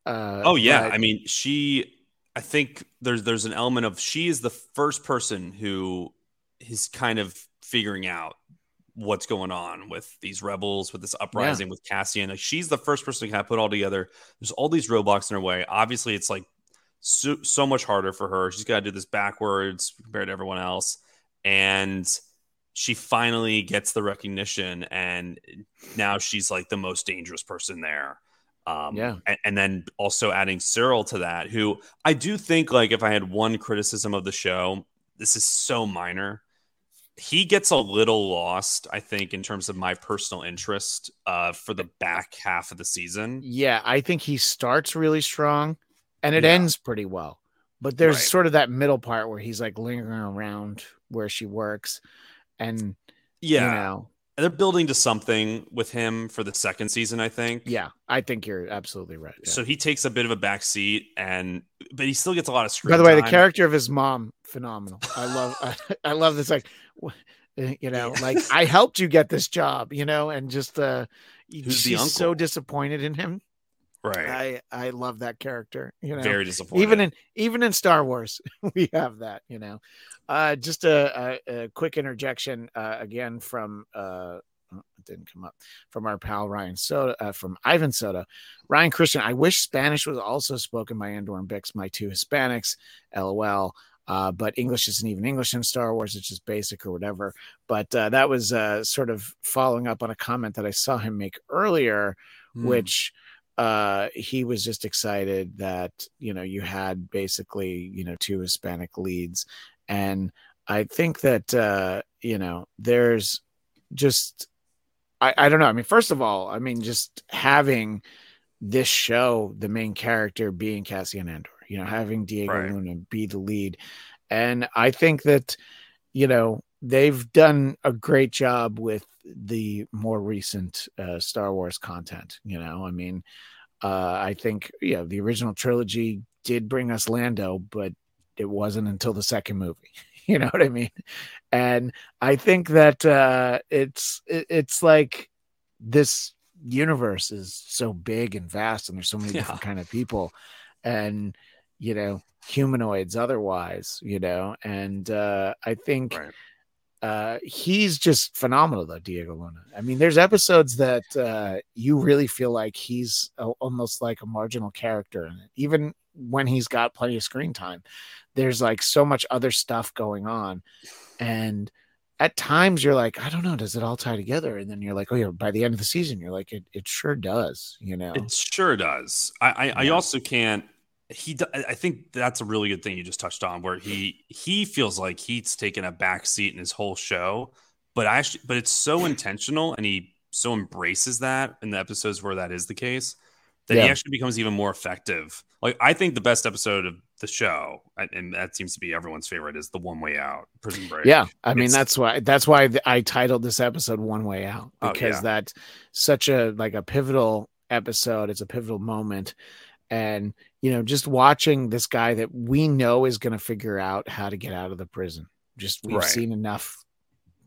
Speaker 3: uh
Speaker 4: Oh yeah,
Speaker 3: but-
Speaker 4: I mean, she. I think there's there's an element of she is the first person who is kind of figuring out what's going on with these rebels, with this uprising, with Cassian. Like she's the first person to kind of put all together. There's all these roadblocks in her way. Obviously, it's like so, so much harder for her. She's got to do this backwards compared to everyone else, and she finally gets the recognition, and now she's like the most dangerous person there. Um,
Speaker 3: Yeah.
Speaker 4: and, and then also adding Syril to that, who I do think, like, if I had one criticism of the show, this is so minor. He gets a little lost, I think, in terms of my personal interest uh, for the back half of the season.
Speaker 3: Yeah, I think he starts really strong and it
Speaker 4: Yeah.
Speaker 3: ends pretty well. But there's
Speaker 4: Right.
Speaker 3: sort of that middle part where he's like lingering around where she works. And,
Speaker 4: Yeah,
Speaker 3: you know,
Speaker 4: they're building to something with him for the second season, I think.
Speaker 3: yeah, I think you're absolutely right. yeah.
Speaker 4: So he takes a bit of a back seat, and but he still gets a lot of screen.
Speaker 3: By the way, the character of his mom, phenomenal. I love, I, I love this. Like, you know, like I helped you get this job, you know, and just uh,
Speaker 4: Who's the
Speaker 3: she's so disappointed in him.
Speaker 4: Right?
Speaker 3: I, I love that character. You know,
Speaker 4: Very disappointing.
Speaker 3: even in even in Star Wars, we have that. You know, uh, just a, a, a quick interjection uh, again from uh, oh, it didn't come up from our pal Ryan Soda uh, from Ivan Soto, Ryan Christian. I wish Spanish was also spoken by Andor and Bix, my two Hispanics. LOL. Uh, but English isn't even English in Star Wars; it's just basic or whatever. But uh, that was uh, sort of following up on a comment that I saw him make earlier,
Speaker 4: Hmm.
Speaker 3: which uh he was just excited that you know you had basically you know two hispanic leads. And i think that uh you know there's just i i don't know. I mean first of all i mean just having this show the main character being cassian andor you know having diego
Speaker 4: Right.
Speaker 3: luna be the lead. And i think that you know they've done a great job with the more recent uh, Star Wars content. You know, I mean, uh, I think you know the original trilogy did bring us Lando, but it wasn't until the second movie. You know what I mean? And I think that uh, it's it, it's like this universe is so big and vast, and there's so many
Speaker 4: Yeah.
Speaker 3: different kind of people, and you know, humanoids otherwise, you know, and uh, I think
Speaker 4: Right.
Speaker 3: Uh, he's just phenomenal though, Diego Luna. I mean, there's episodes that uh, you really feel like he's a, almost like a marginal character in it, even when he's got plenty of screen time. There's like so much other stuff going on, and at times you're like, I don't know, does it all tie together? And then you're like, oh yeah, by the end of the season, you're like, it, it sure does, you know.
Speaker 4: It sure does. I I, I also can't. He. I think that's a really good thing you just touched on, where he he feels like he's taken a back seat in his whole show, but I actually, but it's so intentional, and he so embraces that in the episodes where that is the case that
Speaker 3: Yeah.
Speaker 4: he actually becomes even more effective. Like I think the best episode of the show, and- that seems to be everyone's favorite, is the One Way Out, Prison Break.
Speaker 3: Yeah, I mean
Speaker 4: It's-
Speaker 3: that's why that's why I titled this episode "One Way Out"
Speaker 4: Oh,
Speaker 3: because
Speaker 4: yeah.
Speaker 3: that's such a like a pivotal episode. It's a pivotal moment, and you know, just watching this guy that we know is going to figure out how to get out of the prison. Just we've
Speaker 4: Right.
Speaker 3: seen enough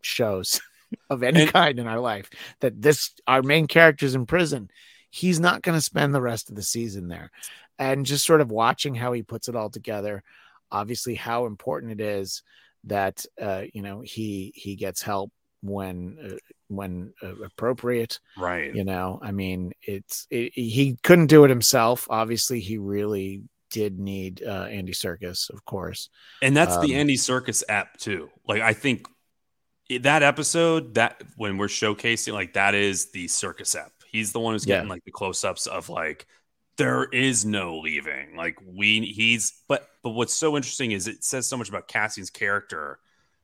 Speaker 3: shows of any
Speaker 4: And-
Speaker 3: kind in our life that this our main character's in prison. He's not going to spend the rest of the season there, and just sort of watching how he puts it all together. Obviously, how important it is that uh, you know he he gets help when uh, when uh, appropriate
Speaker 4: right.
Speaker 3: you know i mean it's it, he couldn't do it himself obviously he really did need uh, andy Serkis of course
Speaker 4: And that's the
Speaker 3: Um,
Speaker 4: Andy Serkis app too. Like I think that episode that when we're showcasing like that is the Serkis app. He's the one who's
Speaker 3: Yeah.
Speaker 4: getting like the close-ups of like there is no leaving. Like we he's but but what's so interesting is it says so much about Cassian's character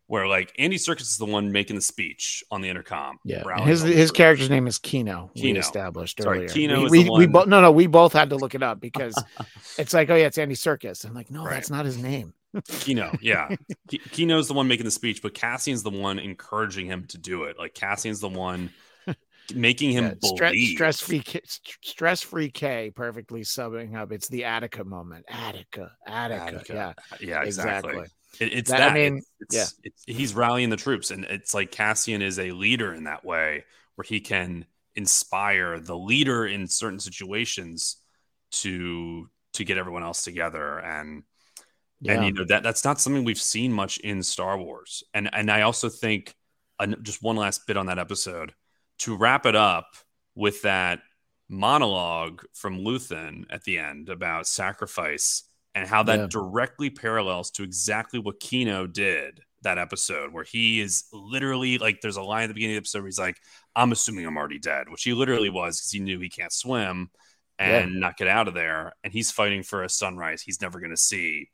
Speaker 4: where like Andy Serkis is the one making the speech on the intercom.
Speaker 3: yeah his his character's name is kino we
Speaker 4: Kino.
Speaker 3: established
Speaker 4: Sorry,
Speaker 3: earlier
Speaker 4: Kino
Speaker 3: we,
Speaker 4: is
Speaker 3: we,
Speaker 4: the
Speaker 3: we
Speaker 4: one-
Speaker 3: both no no we both had to look it up because it's like oh yeah it's andy Serkis i'm like no
Speaker 4: Right.
Speaker 3: that's not his name
Speaker 4: Kino, yeah. Ki- Kino's the one making the speech, but Cassian's the one encouraging him to do it. Like Cassian's the one making him
Speaker 3: Yeah,
Speaker 4: believe.
Speaker 3: stress free stress free k perfectly subbing up it's the attica moment attica attica,
Speaker 4: Attica.
Speaker 3: yeah
Speaker 4: Yeah, exactly.
Speaker 3: exactly
Speaker 4: It- it's
Speaker 3: That-
Speaker 4: that.
Speaker 3: I mean,
Speaker 4: it's, it's, it's he's rallying the troops, and it's like Cassian is a leader in that way, where he can inspire the leader in certain situations to to get everyone else together and
Speaker 3: yeah
Speaker 4: and you know that that's not something we've seen much in Star Wars. And and I also think an, just one last bit on that episode to wrap it up with that monologue from Luthen at the end about sacrifice and how that
Speaker 3: Yeah.
Speaker 4: directly parallels to exactly what Kino did that episode where he is literally like there's a line at the beginning of the episode where he's like I'm assuming I'm already dead which he literally was because he knew he can't swim and not get out of there and he's fighting for a sunrise he's never going to see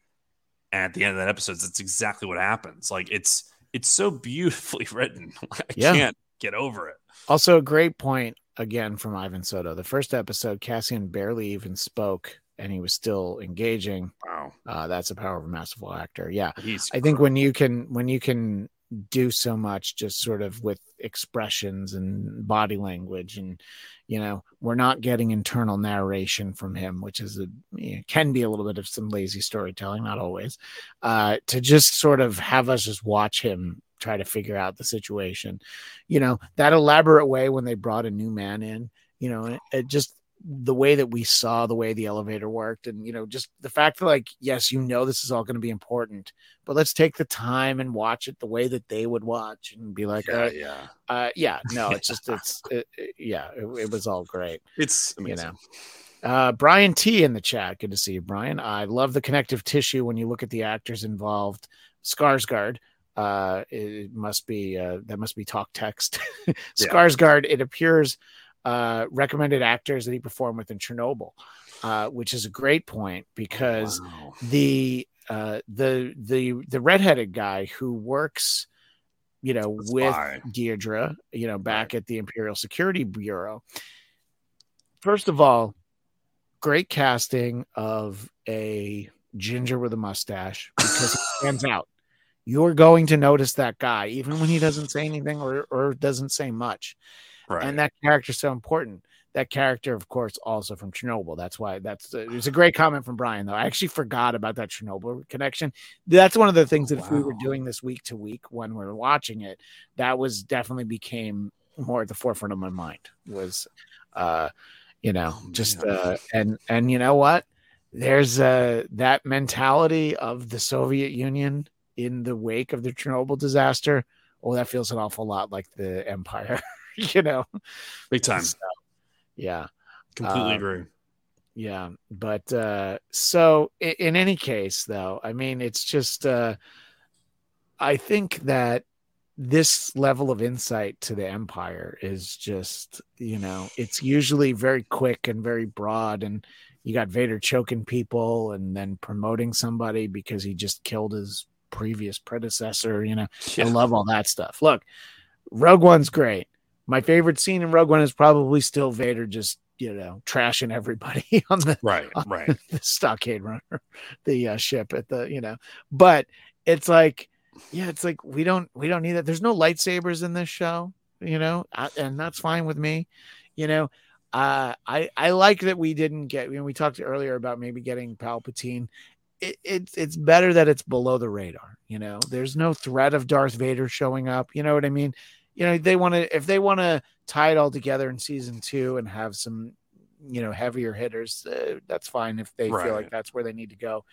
Speaker 4: and at the end of that episode, that's exactly what happens. Like it's it's so beautifully written. I
Speaker 3: Yeah.
Speaker 4: can't get over it.
Speaker 3: Also, a great point again from Ivan Soto. The first episode, Cassian barely even spoke, and he was still engaging.
Speaker 4: Wow,
Speaker 3: Uh, that's the power of a masterful actor. Yeah,
Speaker 4: he's.
Speaker 3: I think when you can when you can do so much just sort of with expressions and body language and you know we're not getting internal narration from him which is a you know, can be a little bit of some lazy storytelling not always uh to just sort of have us just watch him try to figure out the situation you know that elaborate way when they brought a new man in you know it, it just the way that we saw the way the elevator worked and you know just the fact that like yes you know this is all going to be important but let's take the time and watch it the way that they would watch and be like
Speaker 4: yeah,
Speaker 3: uh,
Speaker 4: yeah,
Speaker 3: uh yeah no it's just it's it, it- yeah it, it was all great
Speaker 4: it's
Speaker 3: you know. Uh brian t in the chat good to see you brian. I love the connective tissue when you look at the actors involved. Skarsgård uh it must be uh that must be talk text. Skarsgård it appears uh recommended actors that he performed with in chernobyl uh which is a great point because
Speaker 4: Wow.
Speaker 3: the uh the the the redheaded guy who works you know
Speaker 4: The
Speaker 3: with
Speaker 4: spy.
Speaker 3: Dedra, you know, back at the Imperial Security Bureau. First of all, great casting of a ginger with a mustache because he stands out. You're going to notice that guy, even when he doesn't say anything or, or doesn't say much.
Speaker 4: Right.
Speaker 3: And that character's so important. That character, of course, also from Chernobyl. That's why that's uh, it's a great comment from Brian, though. I actually forgot about that Chernobyl connection. That's one of the things that if we were doing this week to week when we are watching it, that was definitely became more at the forefront of my mind. Was, uh, you know,
Speaker 4: Oh,
Speaker 3: just uh, and and you know what, there's uh that mentality of the Soviet Union in the wake of the Chernobyl disaster. Oh, that feels an awful lot like the empire, you know.
Speaker 4: Big time.
Speaker 3: So, yeah.
Speaker 4: Completely
Speaker 3: Uh,
Speaker 4: agree.
Speaker 3: Yeah, but uh so in, in any case though, I mean it's just uh I think that this level of insight to the empire is just, you know, it's usually very quick and very broad and you got Vader choking people and then promoting somebody because he just killed his previous predecessor, you know. I love all that stuff. Look, Rogue One's great. My favorite scene in Rogue One is probably still Vader just, you know, trashing everybody on the,
Speaker 4: Right, right.
Speaker 3: the blockade runner, the uh, ship at the, you know, but it's like, yeah, it's like we don't we don't need that. There's no lightsabers in this show, you know, I, and that's fine with me. You know, uh, I I like that we didn't get. You know, we talked earlier about maybe getting Palpatine. It, it's it's better that it's below the radar. You know, there's no threat of Darth Vader showing up. You know what I mean? You know, they want to if they want to tie it all together in season two and have some, you know, heavier hitters. Uh, that's fine if they feel like that's where they need to go.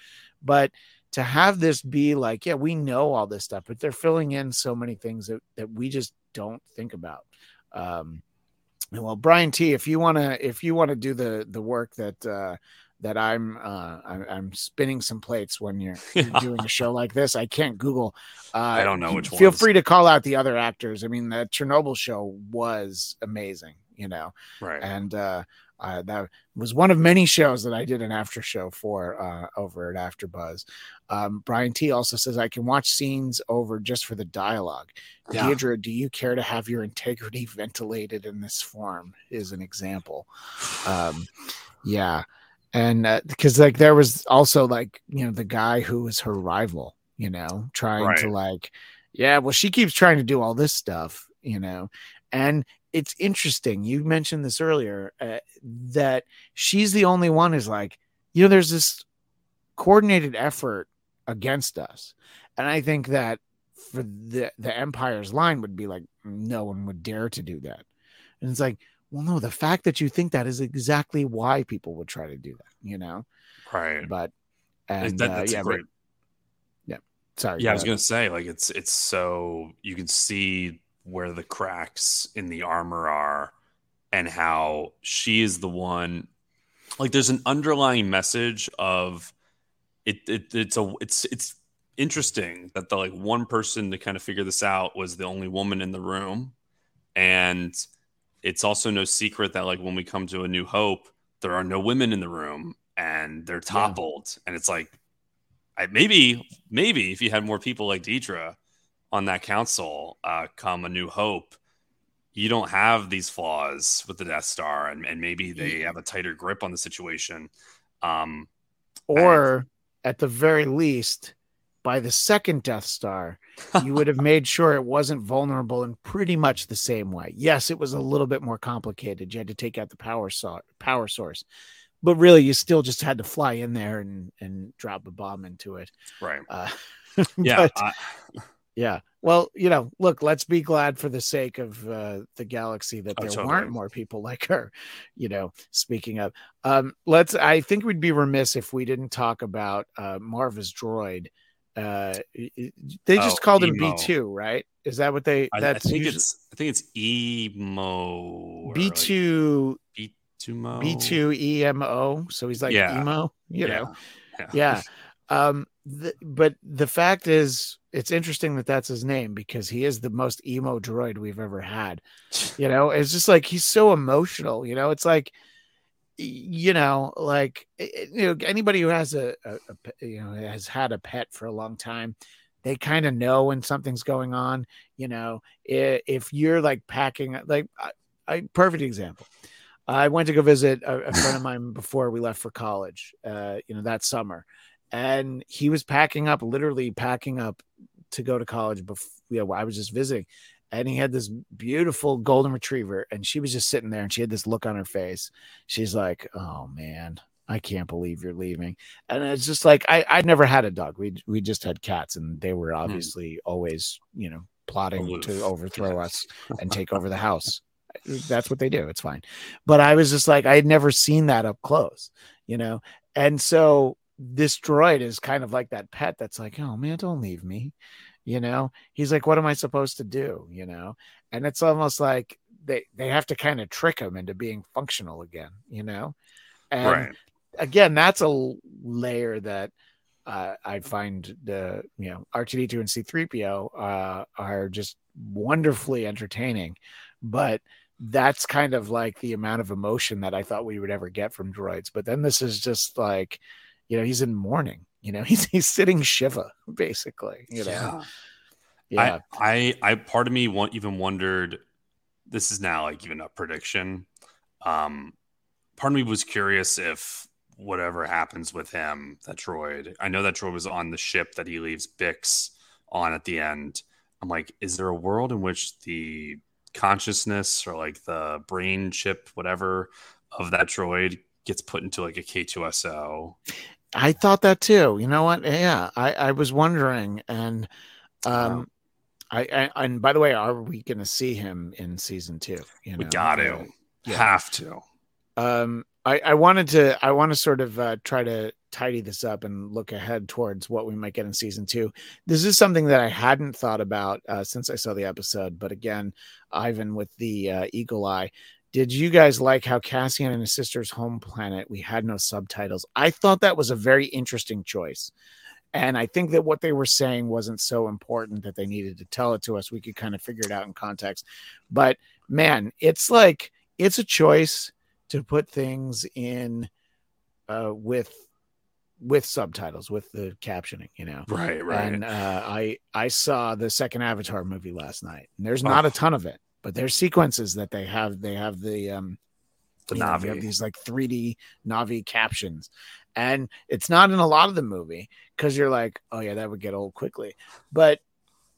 Speaker 3: But to have this be like, yeah, we know all this stuff, but they're filling in so many things that, that we just don't think about. Um, well, Brian T, if you want to, if you want to do the, the work that, uh, that I'm, uh, I'm, spinning some plates when you're, you're doing a show like this. I can't Google. Uh,
Speaker 4: I don't know which
Speaker 3: Feel
Speaker 4: ones.
Speaker 3: free to call out the other actors. I mean, the Chernobyl show was amazing, you know,
Speaker 4: Right.
Speaker 3: and uh, uh, that was one of many shows that I did an after show for uh, over at AfterBuzz. Um, Brian T also says I can watch scenes over just for the dialogue.
Speaker 4: Yeah.
Speaker 3: Dedra, do you care to have your integrity ventilated in this form? Is an example. Um, yeah, and because like there was also like you know the guy who was her rival, you know, trying to like, yeah, well, she keeps trying to do all this stuff, you know, and it's interesting. You mentioned this earlier uh, that she's the only one who's like, you know, there's this coordinated effort against us, and I think that for the the Empire's line would be like, no one would dare to do that, and it's like, well, no, the fact that you think that is exactly why people would try to do that, you know,
Speaker 4: right.
Speaker 3: but. And
Speaker 4: That-
Speaker 3: uh,
Speaker 4: that's a
Speaker 3: yeah, but-
Speaker 4: great.
Speaker 3: sorry.
Speaker 4: Yeah, I was
Speaker 3: ahead.
Speaker 4: gonna say like it's it's so you can see where the cracks in the armor are and how she is the one like there's an underlying message of it, it it's a it's it's interesting that the like one person to kind of figure this out was the only woman in the room and it's also no secret that like when we come to a new hope there are no women in the room and they're toppled. And it's like I, maybe maybe if you had more people like Dedra on that council uh, come a new hope you don't have these flaws with the death star and, and maybe they have a tighter grip on the situation. Um
Speaker 3: or at the very least, by the second Death Star, you would have made sure it wasn't vulnerable in pretty much the same way. Yes, it was a little bit more complicated. You had to take out the power so- power source, but really, you still just had to fly in there and and drop a bomb into it.
Speaker 4: right
Speaker 3: Uh,
Speaker 4: yeah
Speaker 3: but-
Speaker 4: I-
Speaker 3: yeah. Well, you know, look, let's be glad for the sake of uh, the galaxy that
Speaker 4: Oh,
Speaker 3: there
Speaker 4: totally.
Speaker 3: weren't more people like her. You know, speaking of, um, let's. I think we'd be remiss if we didn't talk about uh, Maarva's droid. Uh, they just
Speaker 4: Oh,
Speaker 3: called him
Speaker 4: Emo.
Speaker 3: B two, right? Is that what they?
Speaker 4: I, I think
Speaker 3: usually-
Speaker 4: it's I think it's emo or
Speaker 3: B
Speaker 4: like
Speaker 3: two
Speaker 4: B two mo
Speaker 3: B two E M O. So he's like
Speaker 4: Yeah.
Speaker 3: emo. You
Speaker 4: Yeah.
Speaker 3: know, yeah um th- but the fact is it's interesting that that's his name because he is the most emo droid we've ever had you know it's just like he's so emotional you know it's like you know like i- i- you know anybody who has a, a, a you know has had a pet for a long time they kind of know when something's going on you know if you're like packing like I, I perfect example I went to go visit a, a friend of mine before we left for college, uh, you know, that summer. And he was packing up, literally packing up to go to college before you know, I was just visiting. And he had this beautiful golden retriever, and she was just sitting there and she had this look on her face. She's like, Oh man, I can't believe you're leaving. And it's just like I, I never had a dog. We we just had cats, and they were hmm. obviously always, you know, plotting
Speaker 4: Aloof.
Speaker 3: to overthrow us and take over the house. That's what they do. It's fine. But I was just like, I had never seen that up close, you you know. And so this droid is kind of like that pet that's like, oh man, don't leave me. You know, he's like, what am I supposed to do? You know, and it's almost like they they have to kind of trick him into being functional again, you know. And
Speaker 4: right.
Speaker 3: again, that's a layer that uh, I find the you know R2D2 and C3PO uh, are just wonderfully entertaining, but that's kind of like the amount of emotion that I thought we would ever get from droids. But then this is just like, you know, he's in mourning. You know, he's he's sitting shiva basically. You know,
Speaker 4: Yeah.
Speaker 3: yeah,
Speaker 4: I, I, I, part of me want, even wondered. This is now like even a prediction. Um, part of me was curious if whatever happens with him, that droid. I know that droid was on the ship that he leaves Bix on at the end. I'm like, is there a world in which the consciousness or like the brain chip, whatever, of that droid gets put into like a K2SO?
Speaker 3: I thought that too. You know what? Yeah, I I was wondering, and um, I, I and by the way, are we going to see him in season two? You know,
Speaker 4: We got to,
Speaker 3: Uh, yeah.
Speaker 4: have to.
Speaker 3: um I, I wanted to I want to sort of uh, try to tidy this up and look ahead towards what we might get in season two. This is something that I hadn't thought about uh, since I saw the episode, but again, Ivan with the uh, eagle eye. Did you guys like how Cassian and his sister's home planet we had no subtitles? I thought that was a very interesting choice. And I think that what they were saying wasn't so important that they needed to tell it to us. We could kind of figure it out in context. But man, it's like it's a choice to put things in uh, with with subtitles with the captioning you know
Speaker 4: Right, right
Speaker 3: and uh, i i saw the second avatar movie last night and there's
Speaker 4: Oh.
Speaker 3: not a ton of it but there's sequences that they have they have the um
Speaker 4: The
Speaker 3: you know, have
Speaker 4: Navi.
Speaker 3: these like 3d navi captions. And it's not in a lot of the movie because you're like oh yeah that would get old quickly. But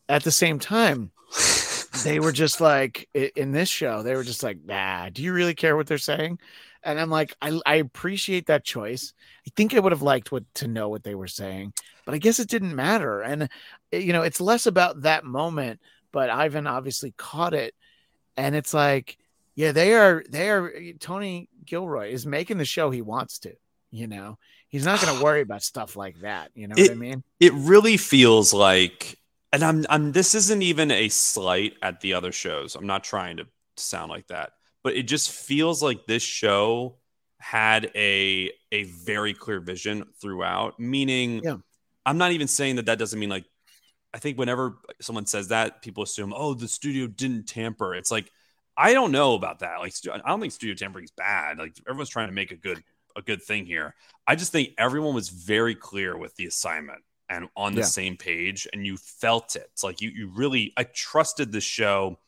Speaker 3: at the same time they were just like in this show they were just like nah do you really care what they're saying? And i'm like i, I appreciate that choice. I think i would have liked what to know what they were saying but i guess it didn't matter. And eh, you know it's less about that moment but ivan obviously caught it and it's like yeah they are they are tony gilroy is making the show he wants to you know he's not going to worry about stuff like that you know what i
Speaker 4: It-
Speaker 3: mean
Speaker 4: it really feels like and I'm I'm this isn't even a slight at the other shows. I'm not trying to sound like that, but it just feels like this show had a a very clear vision throughout, meaning
Speaker 3: Yeah.
Speaker 4: I'm not even saying that that doesn't mean like I think whenever someone says that, people assume, "Oh, the studio didn't tamper." It's like I don't know about that. Like I don't think studio tampering is bad. Like everyone's trying to make a good a good thing here. I just think everyone was very clear with the assignment and on the
Speaker 3: Yeah.
Speaker 4: same page and you felt it. It's like you you really I trusted the show.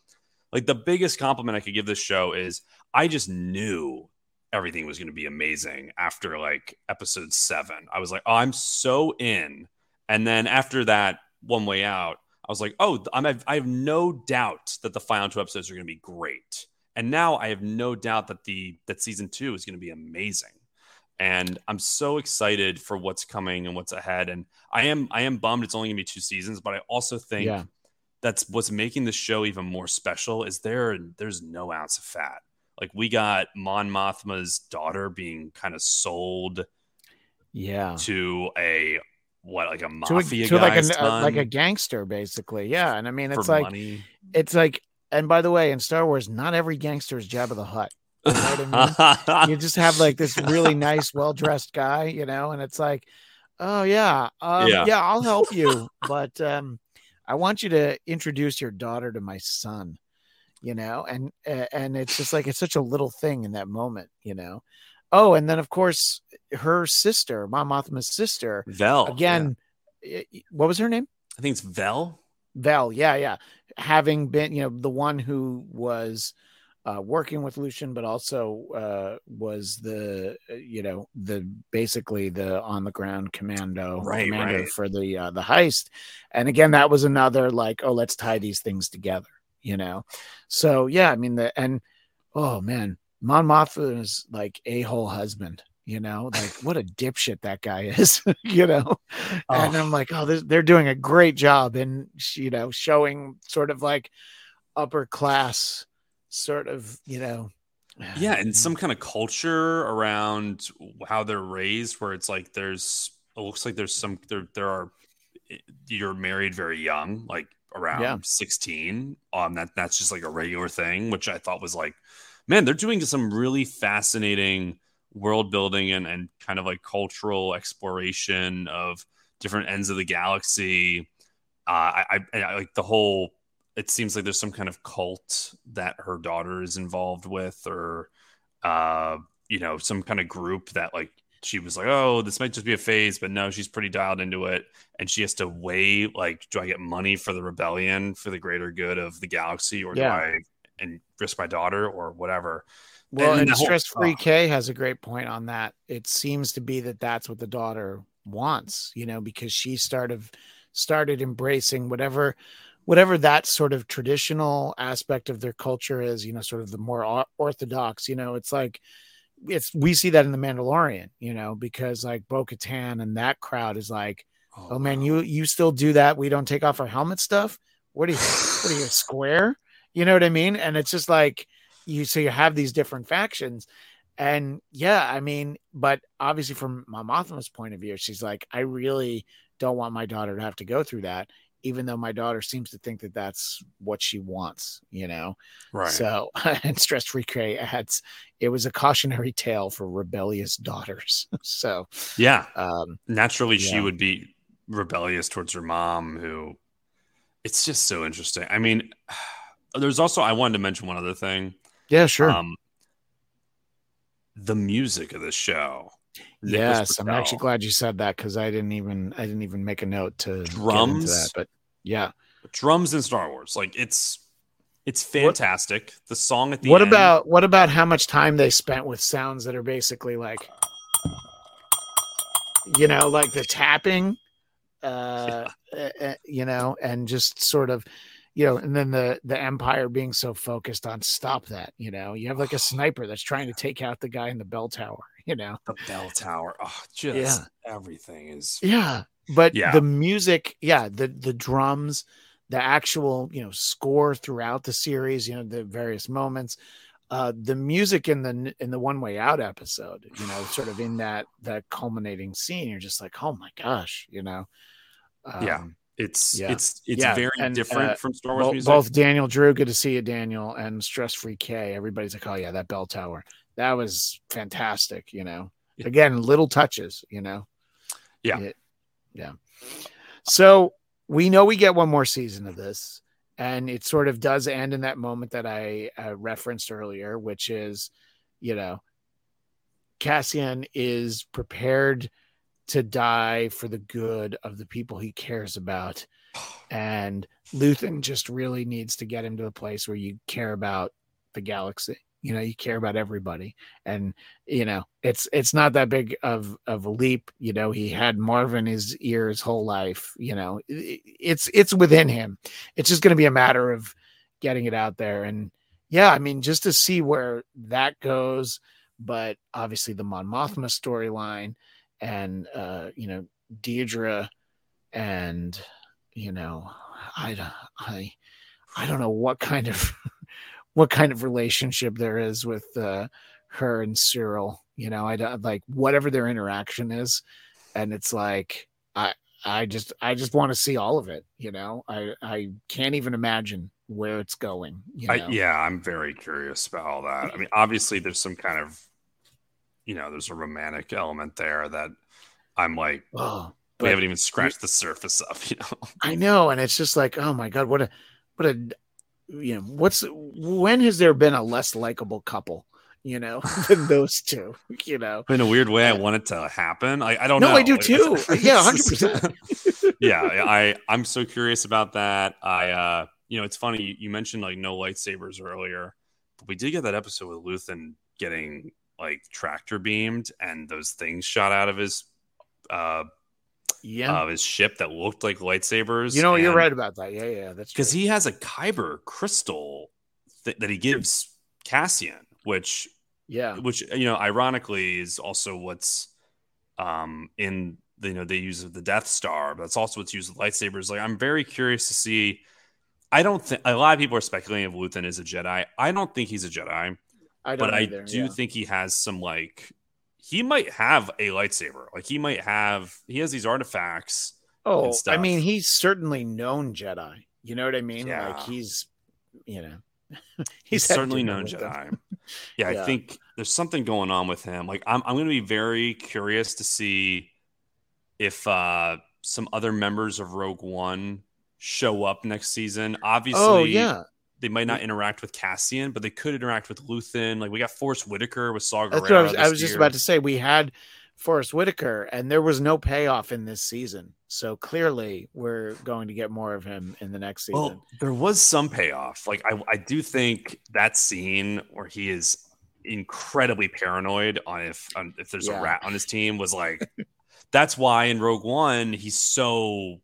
Speaker 4: Like the biggest compliment I could give this show is I just knew everything was going to be amazing after like episode 7. I was like, "Oh, I'm so in." And then after that one way out, I was like, "Oh, I'm I've, no doubt that the final two episodes are going to be great." And now I have no doubt that the that season 2 is going to be amazing and I'm so excited for what's coming and what's ahead. And I am I am bummed it's only gonna be two seasons, but I also think
Speaker 3: Yeah.
Speaker 4: that's what's making the show even more special is there there's no ounce of fat. Like we got Mon Mothma's daughter being kind of sold
Speaker 3: yeah
Speaker 4: to a what like a
Speaker 3: to, a,
Speaker 4: mafia
Speaker 3: to like
Speaker 4: guy's
Speaker 3: a like a gangster basically. Yeah and i mean it's like
Speaker 4: money.
Speaker 3: it's like and by the way in star wars not every gangster is jabba the hutt. Know what you just have like this really nice well-dressed guy you know and it's like oh yeah um,
Speaker 4: Yeah.
Speaker 3: yeah i'll help you but um i want you to introduce your daughter to my son you know and and it's just like it's such a little thing in that moment you know oh and then of course her sister Mon Mothma's sister
Speaker 4: Vel
Speaker 3: again i- i- what was her name
Speaker 4: I think it's Vel.
Speaker 3: Vel, yeah, yeah. Having been, you know, the one who was uh, working with Luthen, but also uh, was the, uh, you know, the basically the on the ground commando
Speaker 4: Right,
Speaker 3: commander
Speaker 4: right.
Speaker 3: for the uh, the heist. And again, that was another like, oh, let's tie these things together, you know. So yeah, I mean the and oh man, Mon Mothma is like a whole husband. You know, like what a dipshit that guy is. you know, and
Speaker 4: Oh.
Speaker 3: I'm like, oh, they're doing a great job in you know showing sort of like upper class sort of you know
Speaker 4: yeah and some kind of culture around how they're raised where it's like there's it looks like there's some there there are you're married very young like around
Speaker 3: Yeah.
Speaker 4: 16 um that that's just like a regular thing which i thought was like man they're doing some really fascinating world building and and kind of like cultural exploration of different ends of the galaxy uh i i, I like the whole it seems like there's some kind of cult that her daughter is involved with or uh you know some kind of group that like she was like oh this might just be a phase but no she's pretty dialed into it and she has to weigh like do i get money for the rebellion for the greater good of the galaxy or
Speaker 3: Yeah.
Speaker 4: do i and risk my daughter or whatever
Speaker 3: Well,
Speaker 4: And
Speaker 3: and, Stress Free
Speaker 4: oh.
Speaker 3: K has a great point on that. It seems to be that that's what the daughter wants, you know, because she started started embracing whatever whatever that sort of traditional aspect of their culture is, you know, sort of the more orthodox, you know, it's like it's we see that in the Mandalorian, you know, because like Bo Katan and that crowd is like, oh, oh man, you you still do that? We don't take off our helmet stuff. What are you? What are you square? You know what I mean? And it's just like you. So you have these different factions, and yeah, I mean, but obviously from Mon Mothma's point of view, she's like, I really don't want my daughter to have to go through that, even though my daughter seems to think that that's what she wants. You know,
Speaker 4: right
Speaker 3: so, and Stress Free adds, it was a cautionary tale for rebellious daughters. so,
Speaker 4: yeah
Speaker 3: um,
Speaker 4: naturally she would be rebellious towards her mom who it's just so interesting i mean there's also i wanted to mention one other thing
Speaker 3: yeah, sure.
Speaker 4: um the music of the show Nicholas
Speaker 3: yes, I'm actually glad you said that because I didn't even I didn't even make a note to
Speaker 4: Drums?
Speaker 3: that. But yeah,
Speaker 4: drums in star wars like it's it's fantastic the song at the
Speaker 3: what
Speaker 4: end
Speaker 3: about what about how much time they spent with sounds that are basically like, you know, like the tapping, uh, uh, uh, you know, and just sort of. You know, and then the the empire being so focused on stop that. You know, you have like a sniper that's trying to take out the guy in the bell tower. You know,
Speaker 4: the bell tower oh just
Speaker 3: Yeah.
Speaker 4: everything is
Speaker 3: Yeah, but
Speaker 4: Yeah.
Speaker 3: the music, yeah, the the drums, the actual you know score throughout the series, you know the various moments, uh, the music in the in the one way out episode, you know, sort of in that that culminating scene, you're just like, oh my gosh, you know,
Speaker 4: Yeah. It's
Speaker 3: Yeah.
Speaker 4: it's it's
Speaker 3: Yeah,
Speaker 4: very
Speaker 3: and,
Speaker 4: different
Speaker 3: uh,
Speaker 4: from star wars
Speaker 3: both,
Speaker 4: music
Speaker 3: both Daniel Drew, good to see you, Daniel, and Stress Free K. Everybody's like, oh yeah, that bell tower, that was fantastic, you know.
Speaker 4: Yeah.
Speaker 3: Again, little touches, you know.
Speaker 4: Yeah.
Speaker 3: It- yeah. So we know we get one more season of this, and it sort of does end in that moment that I uh, referenced earlier, which is, you know, Cassian is prepared to die for the good of the people he cares about. And Luthen just really needs to get him to a place where you care about the galaxy. You know, you care about everybody. And, you know, it's it's not that big of of a leap. You know, he had Maarva in his ear his whole life. You know, It- it's it's within him. It's just gonna be a matter of getting it out there. And yeah, I mean, just to see where that goes, but obviously the Mon Mothma storyline and uh, you know, Dedra and you know, I don't I I don't know what kind of what kind of relationship there is with uh, her and Syril. You know, I don't like whatever their interaction is, and it's like I I just I just want to see all of it. You know, I I can't even imagine where it's going. You know?
Speaker 4: I, yeah, I'm very curious about all that. I mean, obviously, there's some kind of, you know, there's a romantic element there that I'm like,
Speaker 3: Oh,
Speaker 4: we haven't even scratched the surface of, you know.
Speaker 3: I know, and it's just like, oh my god, what a what a you know, what's when has there been a less likable couple, you know, than those two, you know?
Speaker 4: In a weird way, I want it to happen. I, I don't
Speaker 3: No,
Speaker 4: know.
Speaker 3: I do too. Yeah, 100%.
Speaker 4: yeah, I I'm so curious about that. I uh, you know, it's funny you, you mentioned like no lightsabers earlier, but we did get that episode with Luthen getting like tractor beamed and those things shot out of his uh
Speaker 3: Yeah.
Speaker 4: of his ship that looked like lightsabers.
Speaker 3: you know, you're right about that. Yeah, yeah, that's
Speaker 4: because he has a kyber crystal th- that he gives Cassian, which
Speaker 3: yeah,
Speaker 4: which you know ironically is also what's um in the, you know they use the Death Star, but that's also what's used with lightsabers. Like I'm very curious to see. I don't think a lot of people are speculating if Luthen is a Jedi. I don't think he's a Jedi.
Speaker 3: I don't
Speaker 4: but I do
Speaker 3: yeah.
Speaker 4: think he has some like he might have a lightsaber. Like he might have he has these artifacts.
Speaker 3: Oh, I
Speaker 4: stuff.
Speaker 3: mean, he's certainly known Jedi. You know what I mean? Like
Speaker 4: Yeah.
Speaker 3: he's, you know,
Speaker 4: He's,
Speaker 3: had
Speaker 4: certainly known. Jedi. Yeah,
Speaker 3: Yeah.
Speaker 4: I think there's something going on with him. Like I'm I'm going to be very curious to see if uh some other members of Rogue One show up next season. Obviously,
Speaker 3: Oh yeah,
Speaker 4: they might not mm-hmm. interact with Cassian, but they could interact with Luthen. Like we got Forest Whitaker with Saw
Speaker 3: that's what I was. I was just about to say. We had Forest Whitaker, and there was no payoff in this season. So clearly, we're going to get more of him in the next season.
Speaker 4: Well, there was some payoff. Like I, I do think that scene where he is incredibly paranoid on if on if there's
Speaker 3: Yeah.
Speaker 4: a rat on his team was like that's why in Rogue One he's so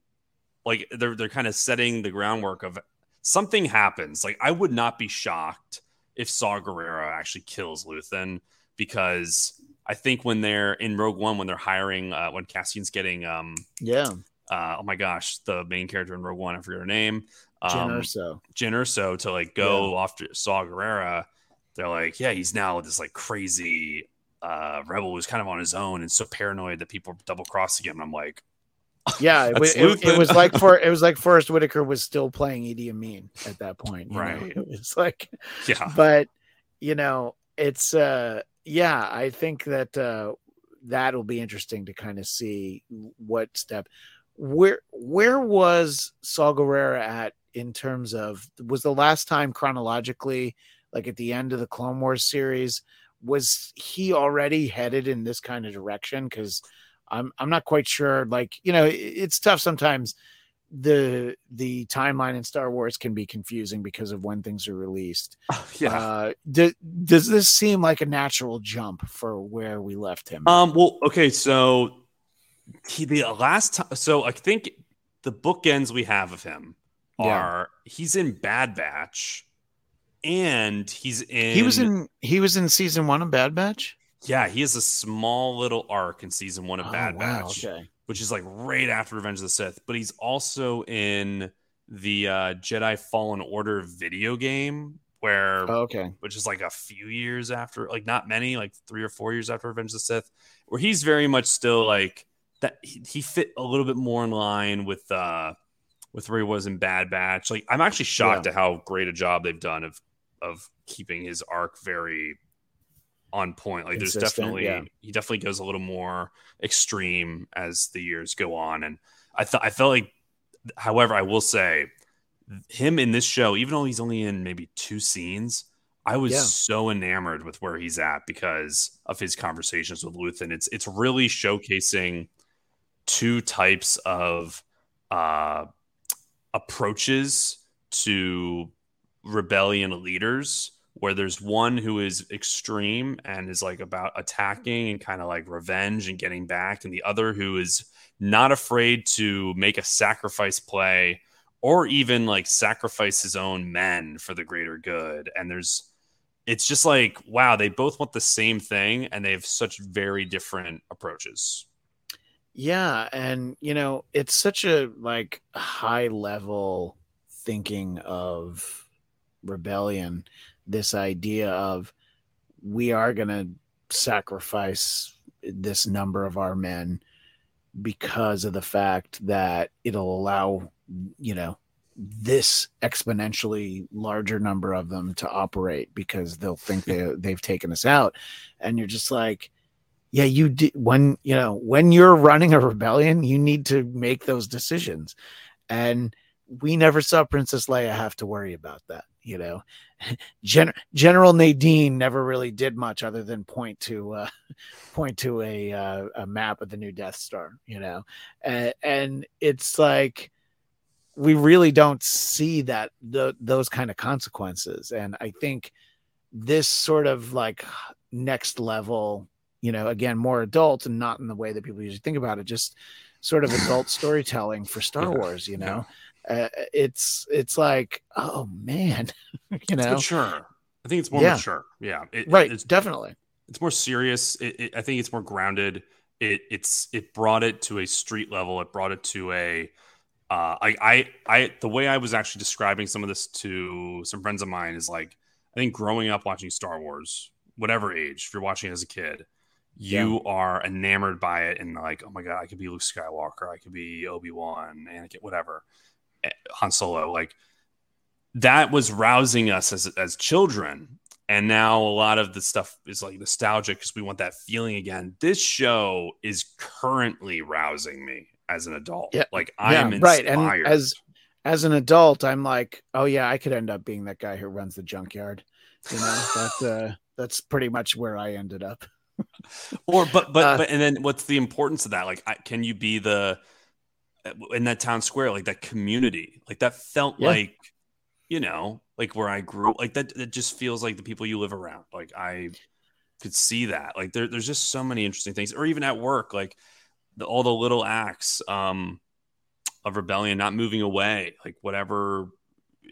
Speaker 4: like they're they're kind of setting the groundwork of something happens. Like I would not be shocked if Saw Gerrera actually kills Luthen because I think when they're in Rogue One when they're hiring uh, when Cassian's getting um
Speaker 3: yeah,
Speaker 4: uh oh my gosh the main character in Rogue One I forget her name
Speaker 3: Jyn
Speaker 4: um,
Speaker 3: Erso.
Speaker 4: Jyn Erso to like go off to Saw Gerrera, they're like, yeah, he's now this like crazy uh rebel who's kind of on his own and so paranoid that people double crossing him. I'm like,
Speaker 3: Yeah, it,
Speaker 4: That's
Speaker 3: it, it was like for it was like Forest Whitaker was still playing Idi Amin at that point. you know?
Speaker 4: Right.
Speaker 3: It was like,
Speaker 4: yeah,
Speaker 3: but you know, it's uh, yeah, I think that uh, that'll be interesting to kind of see what step where where was Saw Gerrera at in terms of was the last time chronologically like at the end of the Clone Wars series was he already headed in this kind of direction because I'm I'm not quite sure like you know it- it's tough sometimes the the timeline in Star Wars can be confusing because of when things are released.
Speaker 4: yeah.
Speaker 3: Uh, do, does this seem like a natural jump for where we left him?
Speaker 4: Um. Well, okay. So he the last time. So I think the bookends we have of him
Speaker 3: Yeah.
Speaker 4: are he's in Bad Batch, and he's in.
Speaker 3: he was in he was in season one of Bad Batch.
Speaker 4: Yeah, he has a small little arc in season one of
Speaker 3: Oh,
Speaker 4: Bad
Speaker 3: wow,
Speaker 4: Batch.
Speaker 3: Okay.
Speaker 4: which is like right after Revenge of the Sith. But he's also in the uh, Jedi Fallen Order video game, where
Speaker 3: Oh, okay.
Speaker 4: which is like a few years after, like not many, like three or four years after Revenge of the Sith, where he's very much still like that. He, he fit a little bit more in line with uh with where he was in Bad Batch. Like I'm actually shocked at how great a job they've done of of keeping his arc very on point. Like there's definitely
Speaker 3: yeah.
Speaker 4: he definitely goes a little more extreme as the years go on, and I thought I felt like, however, I will say him in this show, even though he's only in maybe two scenes, I was
Speaker 3: Yeah.
Speaker 4: so enamored with where he's at because of his conversations with Luthen. It's it's really showcasing two types of uh, approaches to rebellion leaders where there's one who is extreme and is like about attacking and kind of like revenge and getting back and the other who is not afraid to make a sacrifice play or even like sacrifice his own men for the greater good. And there's it's just like wow they both want the same thing and they have such very different approaches.
Speaker 3: Yeah, and you know, it's such a like high level thinking of rebellion, this idea of we are going to sacrifice this number of our men because of the fact that it'll allow, you know, this exponentially larger number of them to operate because they'll think they they've taken us out. And you're just like yeah you did when you know when you're running a rebellion you need to make those decisions. And we never saw princess leia have to worry about that you know Gen- general madine never really did much other than point to uh point to a uh, a map of the new death star you know? And, and it's like we really don't see that the, those kind of consequences. And i think this sort of like next level you know again more adult and not in the way that people usually think about it just sort of adult storytelling for star
Speaker 4: Yeah,
Speaker 3: wars you know uh, it's it's like oh man you
Speaker 4: it's
Speaker 3: know?
Speaker 4: mature. I think it's more
Speaker 3: Yeah.
Speaker 4: mature. Yeah. It,
Speaker 3: right.
Speaker 4: it's,
Speaker 3: definitely.
Speaker 4: It's more serious. It, it, i think it's more grounded. It it's it brought it to a street level. It brought it to a uh I, I i the way i was actually describing some of this to some friends of mine is like I think growing up watching Star Wars, whatever age, if you're watching it as a kid, you are enamored by it and like, oh my god, I could be Luke Skywalker, I could be Obi Wan, Anakin, whatever, Han Solo. Like that was rousing us as as children, and now a lot of the stuff is like nostalgic because we want that feeling again. This show is currently rousing me as an adult.
Speaker 3: Yeah.
Speaker 4: Like I
Speaker 3: yeah,
Speaker 4: am
Speaker 3: right.
Speaker 4: inspired.
Speaker 3: And as as an adult, I'm like, oh yeah, I could end up being that guy who runs the junkyard. You know, that's uh, that's pretty much where I ended up.
Speaker 4: or but but
Speaker 3: Uh,
Speaker 4: but and then what's the importance of that like I, can you be the in that town square like that community like that felt
Speaker 3: Yeah.
Speaker 4: like you know like where i grew like that That just feels like the people you live around like i could see that like there, there's just so many interesting things or even at work like the, all the little acts um of rebellion not moving away like whatever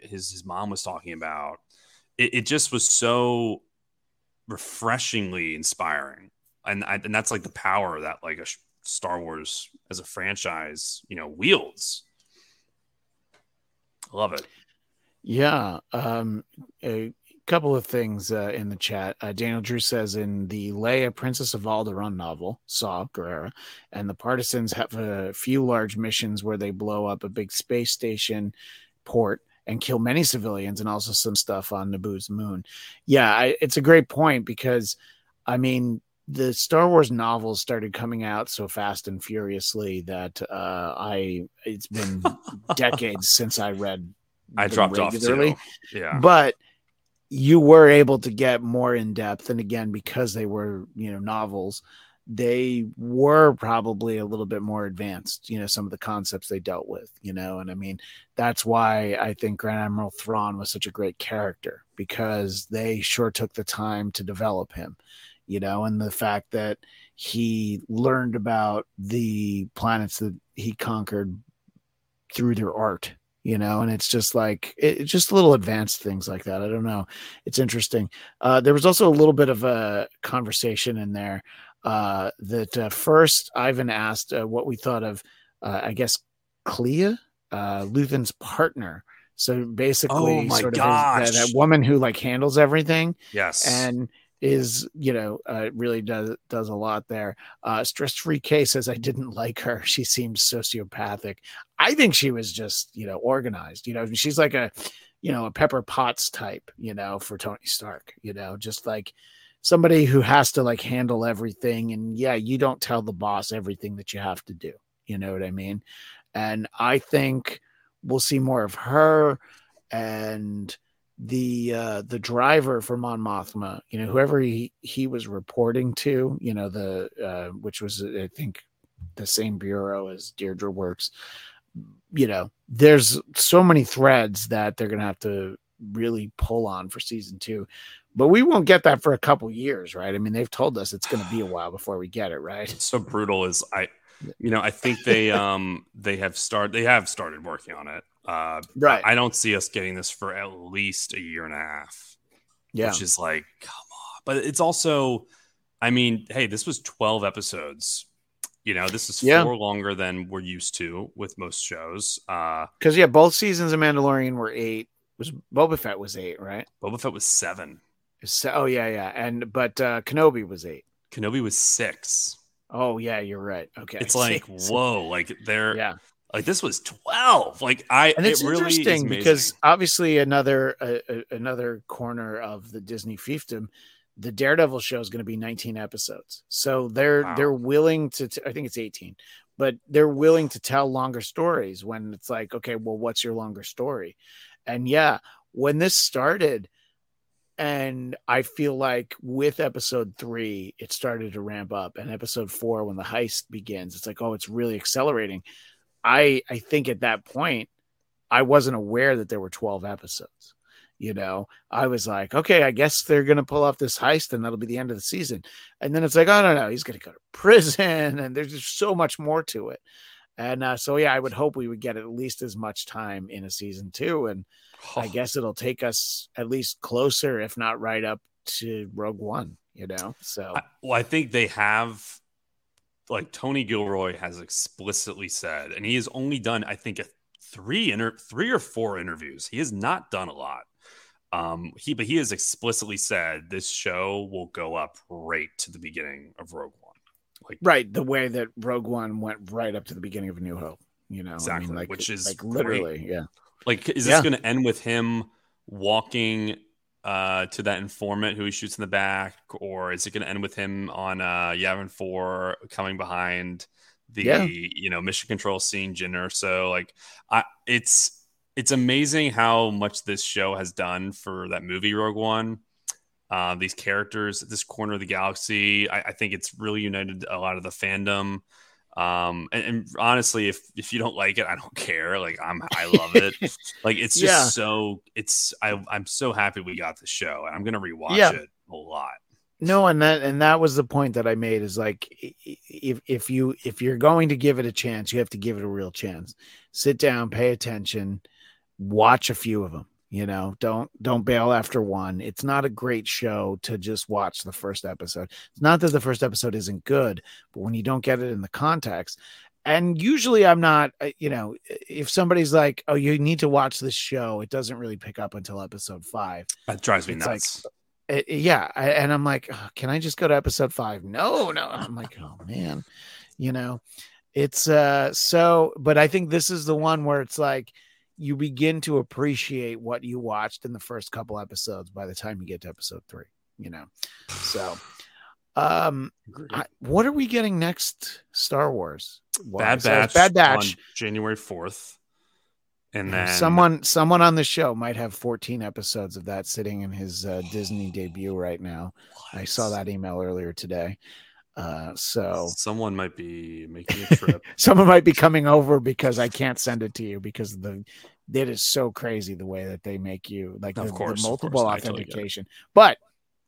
Speaker 4: his his mom was talking about it, it just was so refreshingly inspiring and I, and that's like the power that like a Star Wars as a franchise, you know, wields. Love it.
Speaker 3: Yeah. Um, a couple of things uh, in the chat. Uh, Daniel Drew says in the Leia Princess of Alderaan novel, Saw Gerrera, and the partisans have a few large missions where they blow up a big space station port and kill many civilians and also some stuff on Naboo's moon. Yeah, I, it's a great point because, I mean, the Star Wars novels started coming out so fast and furiously that uh, I it's been decades since I read
Speaker 4: I dropped off
Speaker 3: regularly
Speaker 4: too. Yeah.
Speaker 3: but you were able to get more in depth and again because they were you know novels they were probably a little bit more advanced you know some of the concepts they dealt with you know and i mean that's why i think grand admiral thrawn was such a great character because they sure took the time to develop him you know and the fact that he learned about the planets that he conquered through their art you know and it's just like it, it's just little advanced things like that. I don't know. It's interesting. Uh, there was also a little bit of a conversation in there uh, that uh, first ivan asked uh, what we thought of uh, i guess kleya uh, luthen's partner. So basically
Speaker 4: Oh my
Speaker 3: sort of
Speaker 4: gosh.
Speaker 3: his- that, that woman who like handles everything.
Speaker 4: Yes.
Speaker 3: and is you know uh, really does does a lot there. Uh stress free k says i didn't like her. She seemed sociopathic. I think she was just you know organized you know she's like a you know a pepper potts type you know for tony stark you know just like somebody who has to like handle everything. And yeah you don't tell the boss everything that you have to do you know what i mean? And i think we'll see more of her. And the uh the driver for Mon Mothma, you know, whoever he he was reporting to, you know, the uh which was I think the same bureau as Dedra works, you know, there's so many threads that they're gonna have to really pull on for season two. But we won't get that for a couple years, right? I mean, they've told us it's gonna be a while before we get it, right?
Speaker 4: so brutal is I you know, I think they um they have started they have started working on it. Uh
Speaker 3: Right.
Speaker 4: I don't see us getting this for at least a year and a half.
Speaker 3: Yeah.
Speaker 4: Which is like, come on. But it's also, I mean, hey, this was 12 episodes. You know, this is
Speaker 3: Yeah.
Speaker 4: four longer than we're used to with most shows. Uh
Speaker 3: Because yeah, both seasons of Mandalorian were eight. Was Boba Fett was eight, right?
Speaker 4: Boba Fett was seven.
Speaker 3: So, oh yeah, yeah, and but uh Kenobi was eight.
Speaker 4: Kenobi was six.
Speaker 3: Oh yeah, you're right. Okay,
Speaker 4: It's like, whoa, like they're
Speaker 3: yeah,
Speaker 4: like this was 12. Like I
Speaker 3: and it's
Speaker 4: it really
Speaker 3: interesting because obviously another uh, another corner of the Disney fiefdom, the Daredevil show is going to be 19 episodes. So they're
Speaker 4: Wow.
Speaker 3: they're willing to. T- I think it's 18, but they're willing to tell longer stories when it's like, okay, well, what's your longer story? And yeah, when this started. And I feel like with episode three, it started to ramp up. And episode four, when the heist begins, it's like, oh, it's really accelerating. I I think at that point I wasn't aware that there were 12 episodes. You know, I was like, okay, I guess they're gonna pull off this heist and that'll be the end of the season. And then it's like, oh no, no, he's gonna go to prison, and there's just so much more to it. And uh, so yeah, I would hope we would get at least as much time in a season two. And I guess it'll take us at least closer, if not right up to Rogue One, you know. So
Speaker 4: I, well, I think they have, like Tony Gilroy has explicitly said, and he has only done, I think, a three inter- three or four interviews. He has not done a lot. Um, he but he has explicitly said this show will go up right to the beginning of Rogue One. Like
Speaker 3: Right, the way that Rogue One went right up to the beginning of A New Hope. You know,
Speaker 4: Exactly,
Speaker 3: I mean, like,
Speaker 4: which is
Speaker 3: like literally, yeah.
Speaker 4: Like, is this
Speaker 3: Yeah.
Speaker 4: going to end with him walking uh, to that informant who he shoots in the back, or is it going to end with him on uh, Yavin Four coming behind the
Speaker 3: Yeah.
Speaker 4: you know mission control scene, Jyn Erso? Like, I it's it's amazing how much this show has done for that movie Rogue One. Uh, these characters this corner of the galaxy, I, I think it's really united a lot of the fandom. Um, and, and honestly, if if you don't like it, I don't care. Like I'm, I love it. like it's just
Speaker 3: Yeah.
Speaker 4: so. It's I I'm so happy we got the show, and I'm gonna rewatch
Speaker 3: Yeah.
Speaker 4: it a lot.
Speaker 3: No, and that and that was the point that I made is like if if you if you're going to give it a chance, you have to give it a real chance. Sit down, pay attention, watch a few of them. You know, don't don't bail after one. It's not a great show to just watch the first episode. It's not that the first episode isn't good, but when you don't get it in the context, and usually I'm not, uh, you know, if somebody's like, "Oh, you need to watch this show," it doesn't really pick up until episode five
Speaker 4: That drives me
Speaker 3: It's like-
Speaker 4: nuts.
Speaker 3: uh, yeah and i'm like "Ugh, can i just go to episode five no no i'm like oh man you know it's uh so but i think this is the one where it's like you begin to appreciate what you watched in the first couple episodes by the time you get to episode three you know? So um I, what are we getting next star wars?
Speaker 4: Bad Batch.
Speaker 3: bad batch.
Speaker 4: on January fourth, and then
Speaker 3: someone someone on the show might have 14 episodes of that sitting in his uh, disney debut right now. I saw that email earlier today. Uh, so
Speaker 4: someone might be making a trip.
Speaker 3: someone might be coming over because I can't send it to you because the it is so crazy the way that they make you like
Speaker 4: Of
Speaker 3: the, the
Speaker 4: course, of
Speaker 3: multiple
Speaker 4: course. I totally
Speaker 3: authentication. but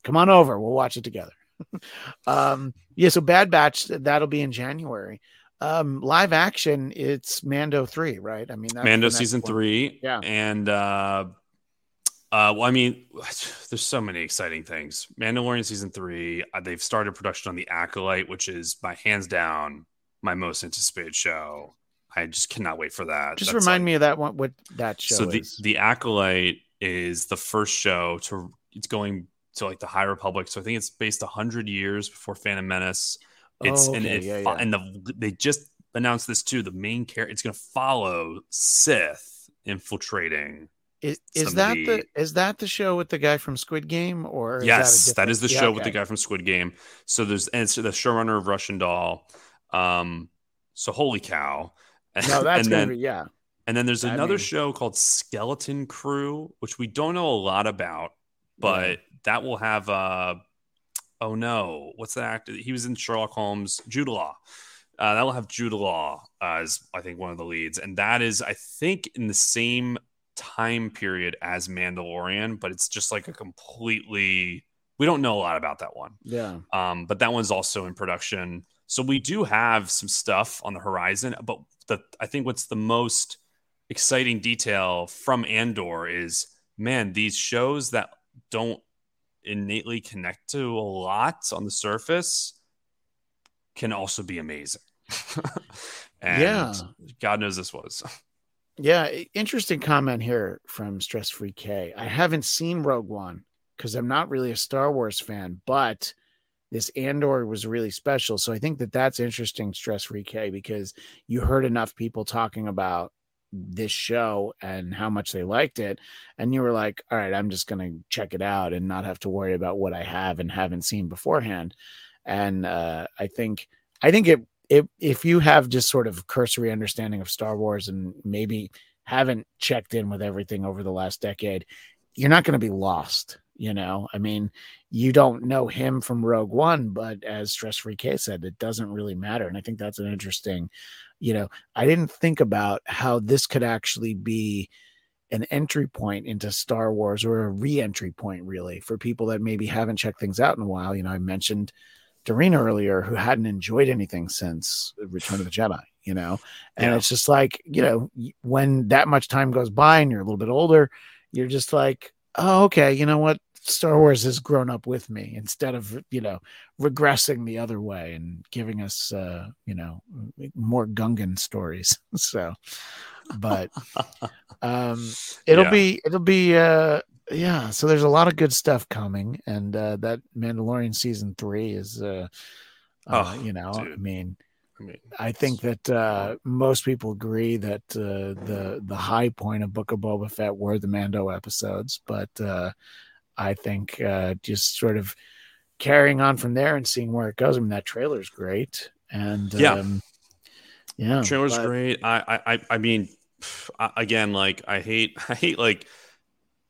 Speaker 3: come on over, we'll watch it together. um, yeah, so Bad Batch that'll be in January. Um, live action, it's Mando three, right? I mean, that's
Speaker 4: Mando season
Speaker 3: one.
Speaker 4: three.
Speaker 3: Yeah.
Speaker 4: And uh uh well, I mean, there's so many exciting things. Mandalorian season three, uh, they've started production on the Acolyte, which is my hands down my most anticipated show. I just cannot wait for that.
Speaker 3: Just
Speaker 4: That's
Speaker 3: remind
Speaker 4: like-
Speaker 3: me of that one. What that show
Speaker 4: so the
Speaker 3: is?
Speaker 4: the Acolyte is the first show to it's going to like the High Republic. So I think it's based hundred years before Phantom Menace. It's
Speaker 3: Oh,
Speaker 4: and it
Speaker 3: yeah, yeah.
Speaker 4: and the they just announced this too. The main character it's going to follow Sith infiltrating.
Speaker 3: Is, is that
Speaker 4: the-
Speaker 3: the is that the show with the guy from Squid Game or is
Speaker 4: yes,
Speaker 3: that, a
Speaker 4: that is the
Speaker 3: different-
Speaker 4: show
Speaker 3: Yeah,
Speaker 4: with the guy from Squid Game. So there's and it's the showrunner of Russian Doll. Um, so holy cow!
Speaker 3: No, that's
Speaker 4: then
Speaker 3: be yeah.
Speaker 4: and then there's
Speaker 3: I
Speaker 4: another
Speaker 3: mean-
Speaker 4: show called Skeleton Crew, which we don't know a lot about, but
Speaker 3: Yeah.
Speaker 4: that will have uh oh no, what's that actor? He was in Sherlock Holmes, Jude Law. Uh, that will have Jude Law as I think one of the leads, and that is I think in the same time period as Mandalorian, but it's just like a completely we don't know a lot about that one.
Speaker 3: Yeah.
Speaker 4: Um, but that one's also in production. So we do have some stuff on the horizon. But the I think what's the most exciting detail from Andor is man, these shows that don't innately connect to a lot on the surface can also be amazing. and
Speaker 3: Yeah.
Speaker 4: God knows this was.
Speaker 3: Yeah. Interesting comment here from Stress Free K. I haven't seen Rogue One because I'm not really a Star Wars fan, but this Andor was really special. So I think that that's interesting, Stress Free K, because you heard enough people talking about this show and how much they liked it. And you were like, all right, I'm just going to check it out and not have to worry about what I have and haven't seen beforehand. And uh, I think, I think it, if if you have just sort of cursory understanding of Star Wars and maybe haven't checked in with everything over the last decade, you're not going to be lost. You know, I mean, you don't know him from Rogue One, but as Stress Free K said, it doesn't really matter. And I think that's an interesting, you know, I didn't think about how this could actually be an entry point into Star Wars or a re-entry point really for people that maybe haven't checked things out in a while. You know, I mentioned Dorina earlier who hadn't enjoyed anything since Return of the Jedi, you know, and
Speaker 4: Yeah.
Speaker 3: it's just like, you know, when that much time goes by and you're a little bit older, you're just like, oh, okay, you know what? Star Wars has grown up with me instead of, you know, regressing the other way and giving us, uh, you know, more Gungan stories. so, but um it'll
Speaker 4: Yeah.
Speaker 3: be it'll be uh yeah, so there's a lot of good stuff coming, and uh, that Mandalorian season three is, uh, uh,
Speaker 4: Oh,
Speaker 3: you know, I
Speaker 4: dude.
Speaker 3: mean,
Speaker 4: I mean,
Speaker 3: I think that uh, most people agree that uh, the the high point of Book of Boba Fett were the Mando episodes, but uh, I think uh, just sort of carrying on from there and seeing where it goes. I mean, that trailer's great, and
Speaker 4: Yeah.
Speaker 3: um, yeah,
Speaker 4: trailer's
Speaker 3: but-
Speaker 4: great. I, I, I, I mean, again, like I hate, I hate like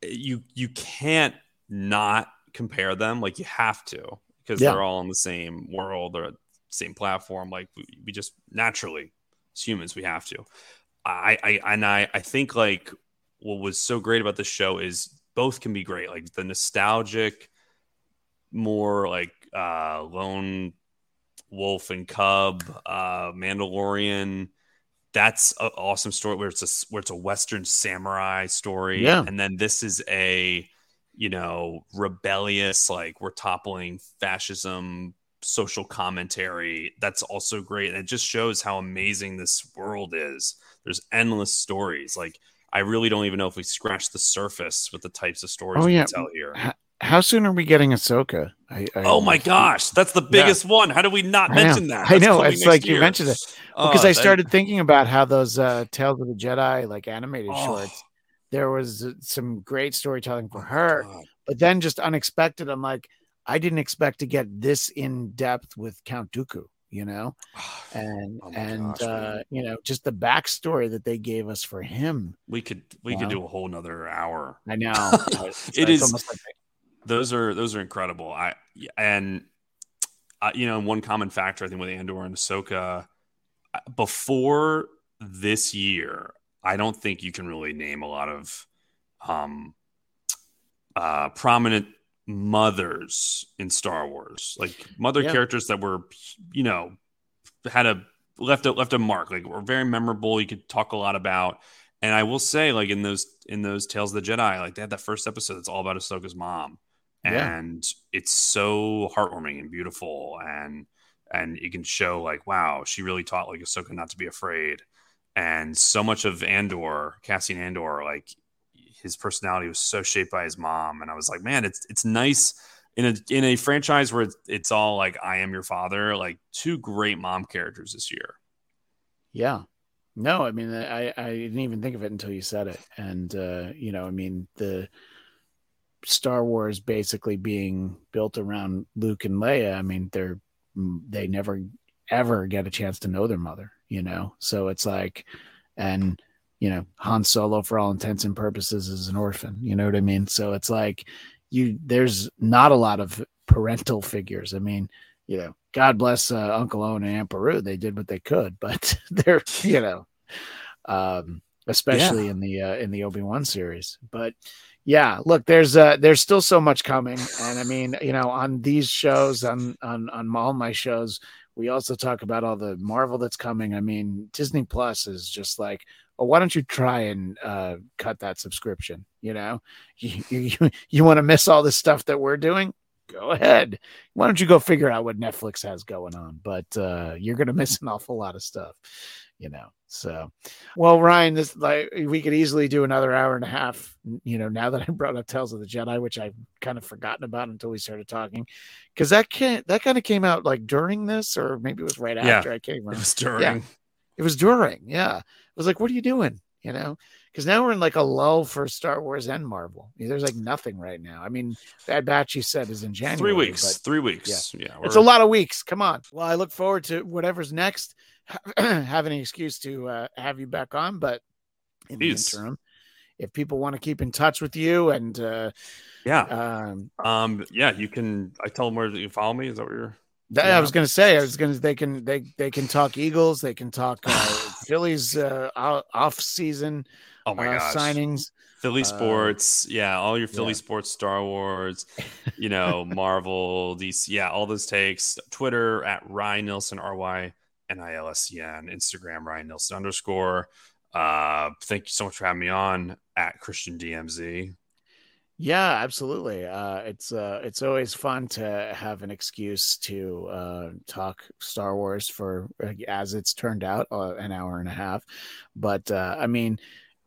Speaker 4: you, you can't not compare them. Like you have to because
Speaker 3: Yeah.
Speaker 4: they're all in the same world or same platform. Like we, we just naturally, as humans, we have to. I, I, and I, I think like what was so great about this show is both can be great. Like the nostalgic, more like uh lone wolf and cub uh mandalorian that's an awesome story where it's a where it's a western samurai story.
Speaker 3: Yeah.
Speaker 4: and then this is a you know rebellious like we're toppling fascism social commentary. That's also great. And it just shows how amazing this world is. There's endless stories. Like i really don't even know if we scratched the surface with the types of stories
Speaker 3: Oh,
Speaker 4: we
Speaker 3: yeah.
Speaker 4: can tell here
Speaker 3: How soon are we getting Ahsoka? I, I,
Speaker 4: Oh my gosh, that's the biggest one. How do we not
Speaker 3: I know.
Speaker 4: mention that?
Speaker 3: I know, it's like you mentioned it.
Speaker 4: Oh,
Speaker 3: because I
Speaker 4: that-
Speaker 3: started thinking about how those uh, Tales of the Jedi like animated
Speaker 4: Oh.
Speaker 3: shorts. There was uh, some great storytelling for
Speaker 4: oh,
Speaker 3: her,
Speaker 4: God.
Speaker 3: but then just unexpected. I'm like, I didn't expect to get this in depth with Count Dooku, you know, and
Speaker 4: Oh
Speaker 3: and
Speaker 4: gosh,
Speaker 3: uh, you know just the backstory that they gave us for him.
Speaker 4: we could we could do a whole nother hour.
Speaker 3: I know It's-
Speaker 4: It
Speaker 3: it's
Speaker 4: is-
Speaker 3: almost like-
Speaker 4: Those are those are incredible. I and uh, you know one common factor I think with Andor and Ahsoka uh, before this year, I don't think you can really name a lot of um uh prominent mothers in Star Wars, like mother
Speaker 3: Yeah.
Speaker 4: characters that were you know had a left a left a mark, like were very memorable. You could talk a lot about. And I will say, like in those in those Tales of the Jedi, like they had that first episode that's all about Ahsoka's mom,
Speaker 3: Yeah.
Speaker 4: and it's so heartwarming and beautiful, and and you can show like, wow, she really taught like Ahsoka not to be afraid, and so much of Andor, Cassian Andor, like his personality was so shaped by his mom, and I was like, man, it's it's nice in a in a franchise where it's, it's all like I am your father, like two great mom characters this year.
Speaker 3: Yeah. No, I mean, I, I didn't even think of it until you said it. And, uh, you know, I mean, the Star Wars basically being built around Luke and Leia, I mean, they're, they never ever get a chance to know their mother, you know? So it's like, and, you know, Han Solo, for all intents and purposes, is an orphan, you know what I mean? So it's like, you, there's not a lot of parental figures. I mean, you know, God bless uh, Uncle Owen and Aunt Beru. They did what they could, but they're, you know, um, especially in the uh, in the Obi Wan series. But yeah, look, there's uh, there's still so much coming, and I mean, you know, on these shows, on on on all my shows, we also talk about all the Marvel that's coming. I mean, Disney Plus is just like. Oh, why don't you try and uh, cut that subscription? You know, you, you, you want to miss all this stuff that we're doing? go ahead. Why don't you go figure out what Netflix has going on? But uh, you're to miss an awful lot of stuff, you know. So, well, Ryan, this like we could easily do another hour and a half. You know, now that I brought up Tales of the Jedi, which I've kind of forgotten about until we started talking, because that can that kind of came out like during this, or maybe it was right
Speaker 4: Yeah.
Speaker 3: after I came.
Speaker 4: It was during.
Speaker 3: Yeah. It was during, yeah. I was like, what are you doing? You know, because now we're in like a lull for Star Wars and Marvel. I mean, there's like nothing right now. I mean, Bad Batch you said is in January.
Speaker 4: Three weeks.
Speaker 3: but
Speaker 4: Three weeks. Yeah.
Speaker 3: it's a lot of weeks. Come on. Well, I look forward to whatever's next. have any excuse to uh, have you back on, but in
Speaker 4: Please.
Speaker 3: the interim, if people want to keep in touch with you and uh,
Speaker 4: Yeah.
Speaker 3: um,
Speaker 4: Um. Yeah. You can. I tell them where you follow me. Is that what you're?
Speaker 3: That,
Speaker 4: Yeah.
Speaker 3: I was going to say, I was to, they can, they, they can talk Eagles. They can talk uh, Phillies uh, off season
Speaker 4: Oh my
Speaker 3: uh,
Speaker 4: gosh.
Speaker 3: signings.
Speaker 4: Philly
Speaker 3: Uh,
Speaker 4: sports, yeah, all your Philly
Speaker 3: yeah.
Speaker 4: sports, Star Wars, you know, Marvel, DC, yeah, all those takes. Twitter at Ryan Nilsen, R Y N I L S E N, Instagram Ryan Nilsen underscore. Uh, thank you so much for having me on at Christian DMZ.
Speaker 3: Yeah, absolutely. Uh, it's uh, it's always fun to have an excuse to uh, talk Star Wars for uh, as it's turned out uh, an hour and a half. But uh, I mean,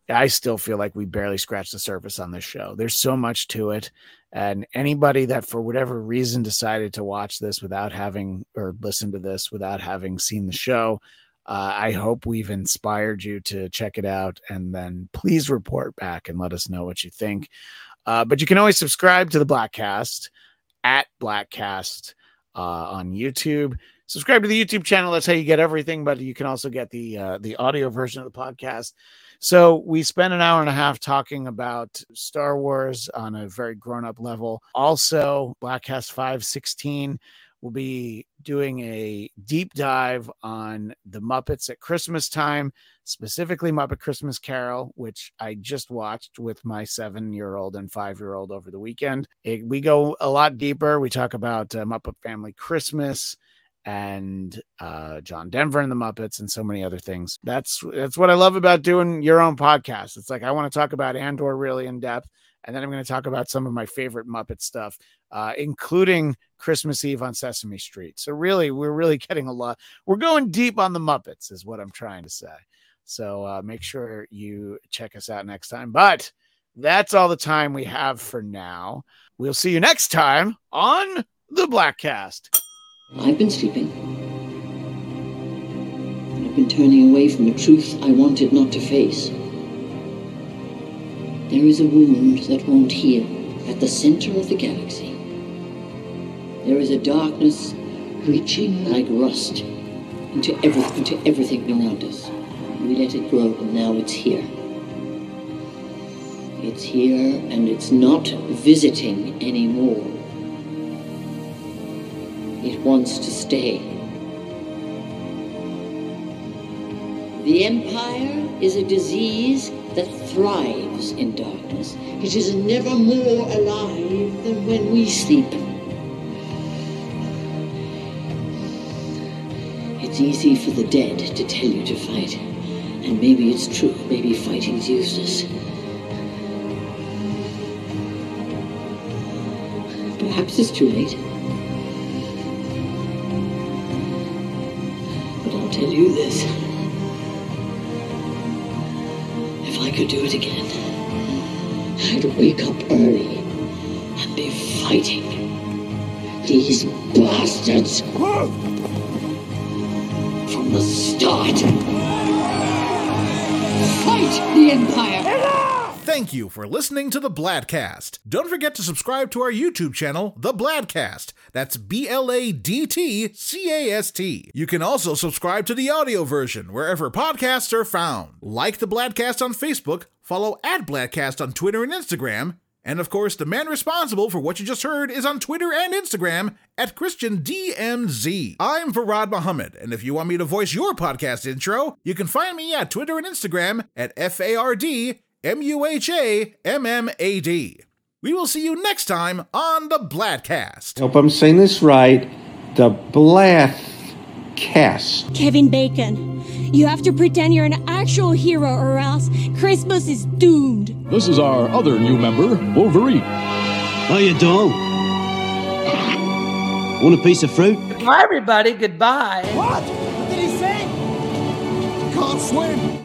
Speaker 3: I still feel like we barely scratched the surface on this show. There's so much to it. And anybody that, for whatever reason, decided to watch this without having or listen to this without having seen the show, uh, I hope we've inspired you to check it out. And then please report back and let us know what you think. Uh, but you can always subscribe to the Bladtcast at Bladtcast uh, on YouTube. Subscribe to the YouTube channel. That's how you get everything. But you can also get the uh, the audio version of the podcast. So we spent an hour and a half talking about Star Wars on a very grown up level. Also, Bladtcast 516 will be doing a deep dive on the Muppets at Christmas time, specifically Muppet Christmas Carol, which I just watched with my seven year old and five year old over the weekend. It, we go a lot deeper. We talk about uh, Muppet Family Christmas and uh, John Denver and the Muppets and so many other things. That's that's what I love about doing your own podcast. It's like I want to talk about Andor really in depth, and then I'm going to talk about some of my favorite Muppet stuff, uh, including Christmas Eve on Sesame Street. So really, we're really getting a lot. We're going deep on the Muppets, is what I'm trying to say. So uh, make sure you check us out next time. But that's all the time we have for now. We'll see you next time on the Bladtcast.
Speaker 5: I've been sleeping. I've been turning away from a truth I wanted not to face. There is a wound that won't heal at the center of the galaxy. There is a darkness reaching like rust into, into everything around us. We let it grow, and now it's here. It's here, and it's not visiting anymore. It wants to stay. The Empire is a disease that thrives in darkness. It is never more alive than when we sleep. It's easy for the dead to tell you to fight. And maybe it's true. Maybe fighting's useless. Perhaps it's too late. Tell you this. If I could do it again, I'd wake up early and be fighting these bastards from the start. Fight the Empire!
Speaker 1: Thank you for listening to the Bladtcast. Don't forget to subscribe to our YouTube channel, The Bladtcast. That's B L A D T C A S T. You can also subscribe to the audio version wherever podcasts are found. Like the Bladtcast on Facebook, follow at Bladtcast on Twitter and Instagram, and of course, the man responsible for what you just heard is on Twitter and Instagram at ChristianDMZ. I'm Fard Muhammad, and if you want me to voice your podcast intro, you can find me at Twitter and Instagram at F A R D M U H A M M A D. We will see you next time on the Bladtcast.
Speaker 6: Hope I'm saying this right. The Blathcast.
Speaker 7: Kevin Bacon, you have to pretend you're an actual hero or else Christmas is doomed.
Speaker 8: This is our other new member, Wolverine.
Speaker 9: How you doing? Want a piece of fruit?
Speaker 10: Bye, everybody. Goodbye.
Speaker 2: What? What did he say? Can't swim.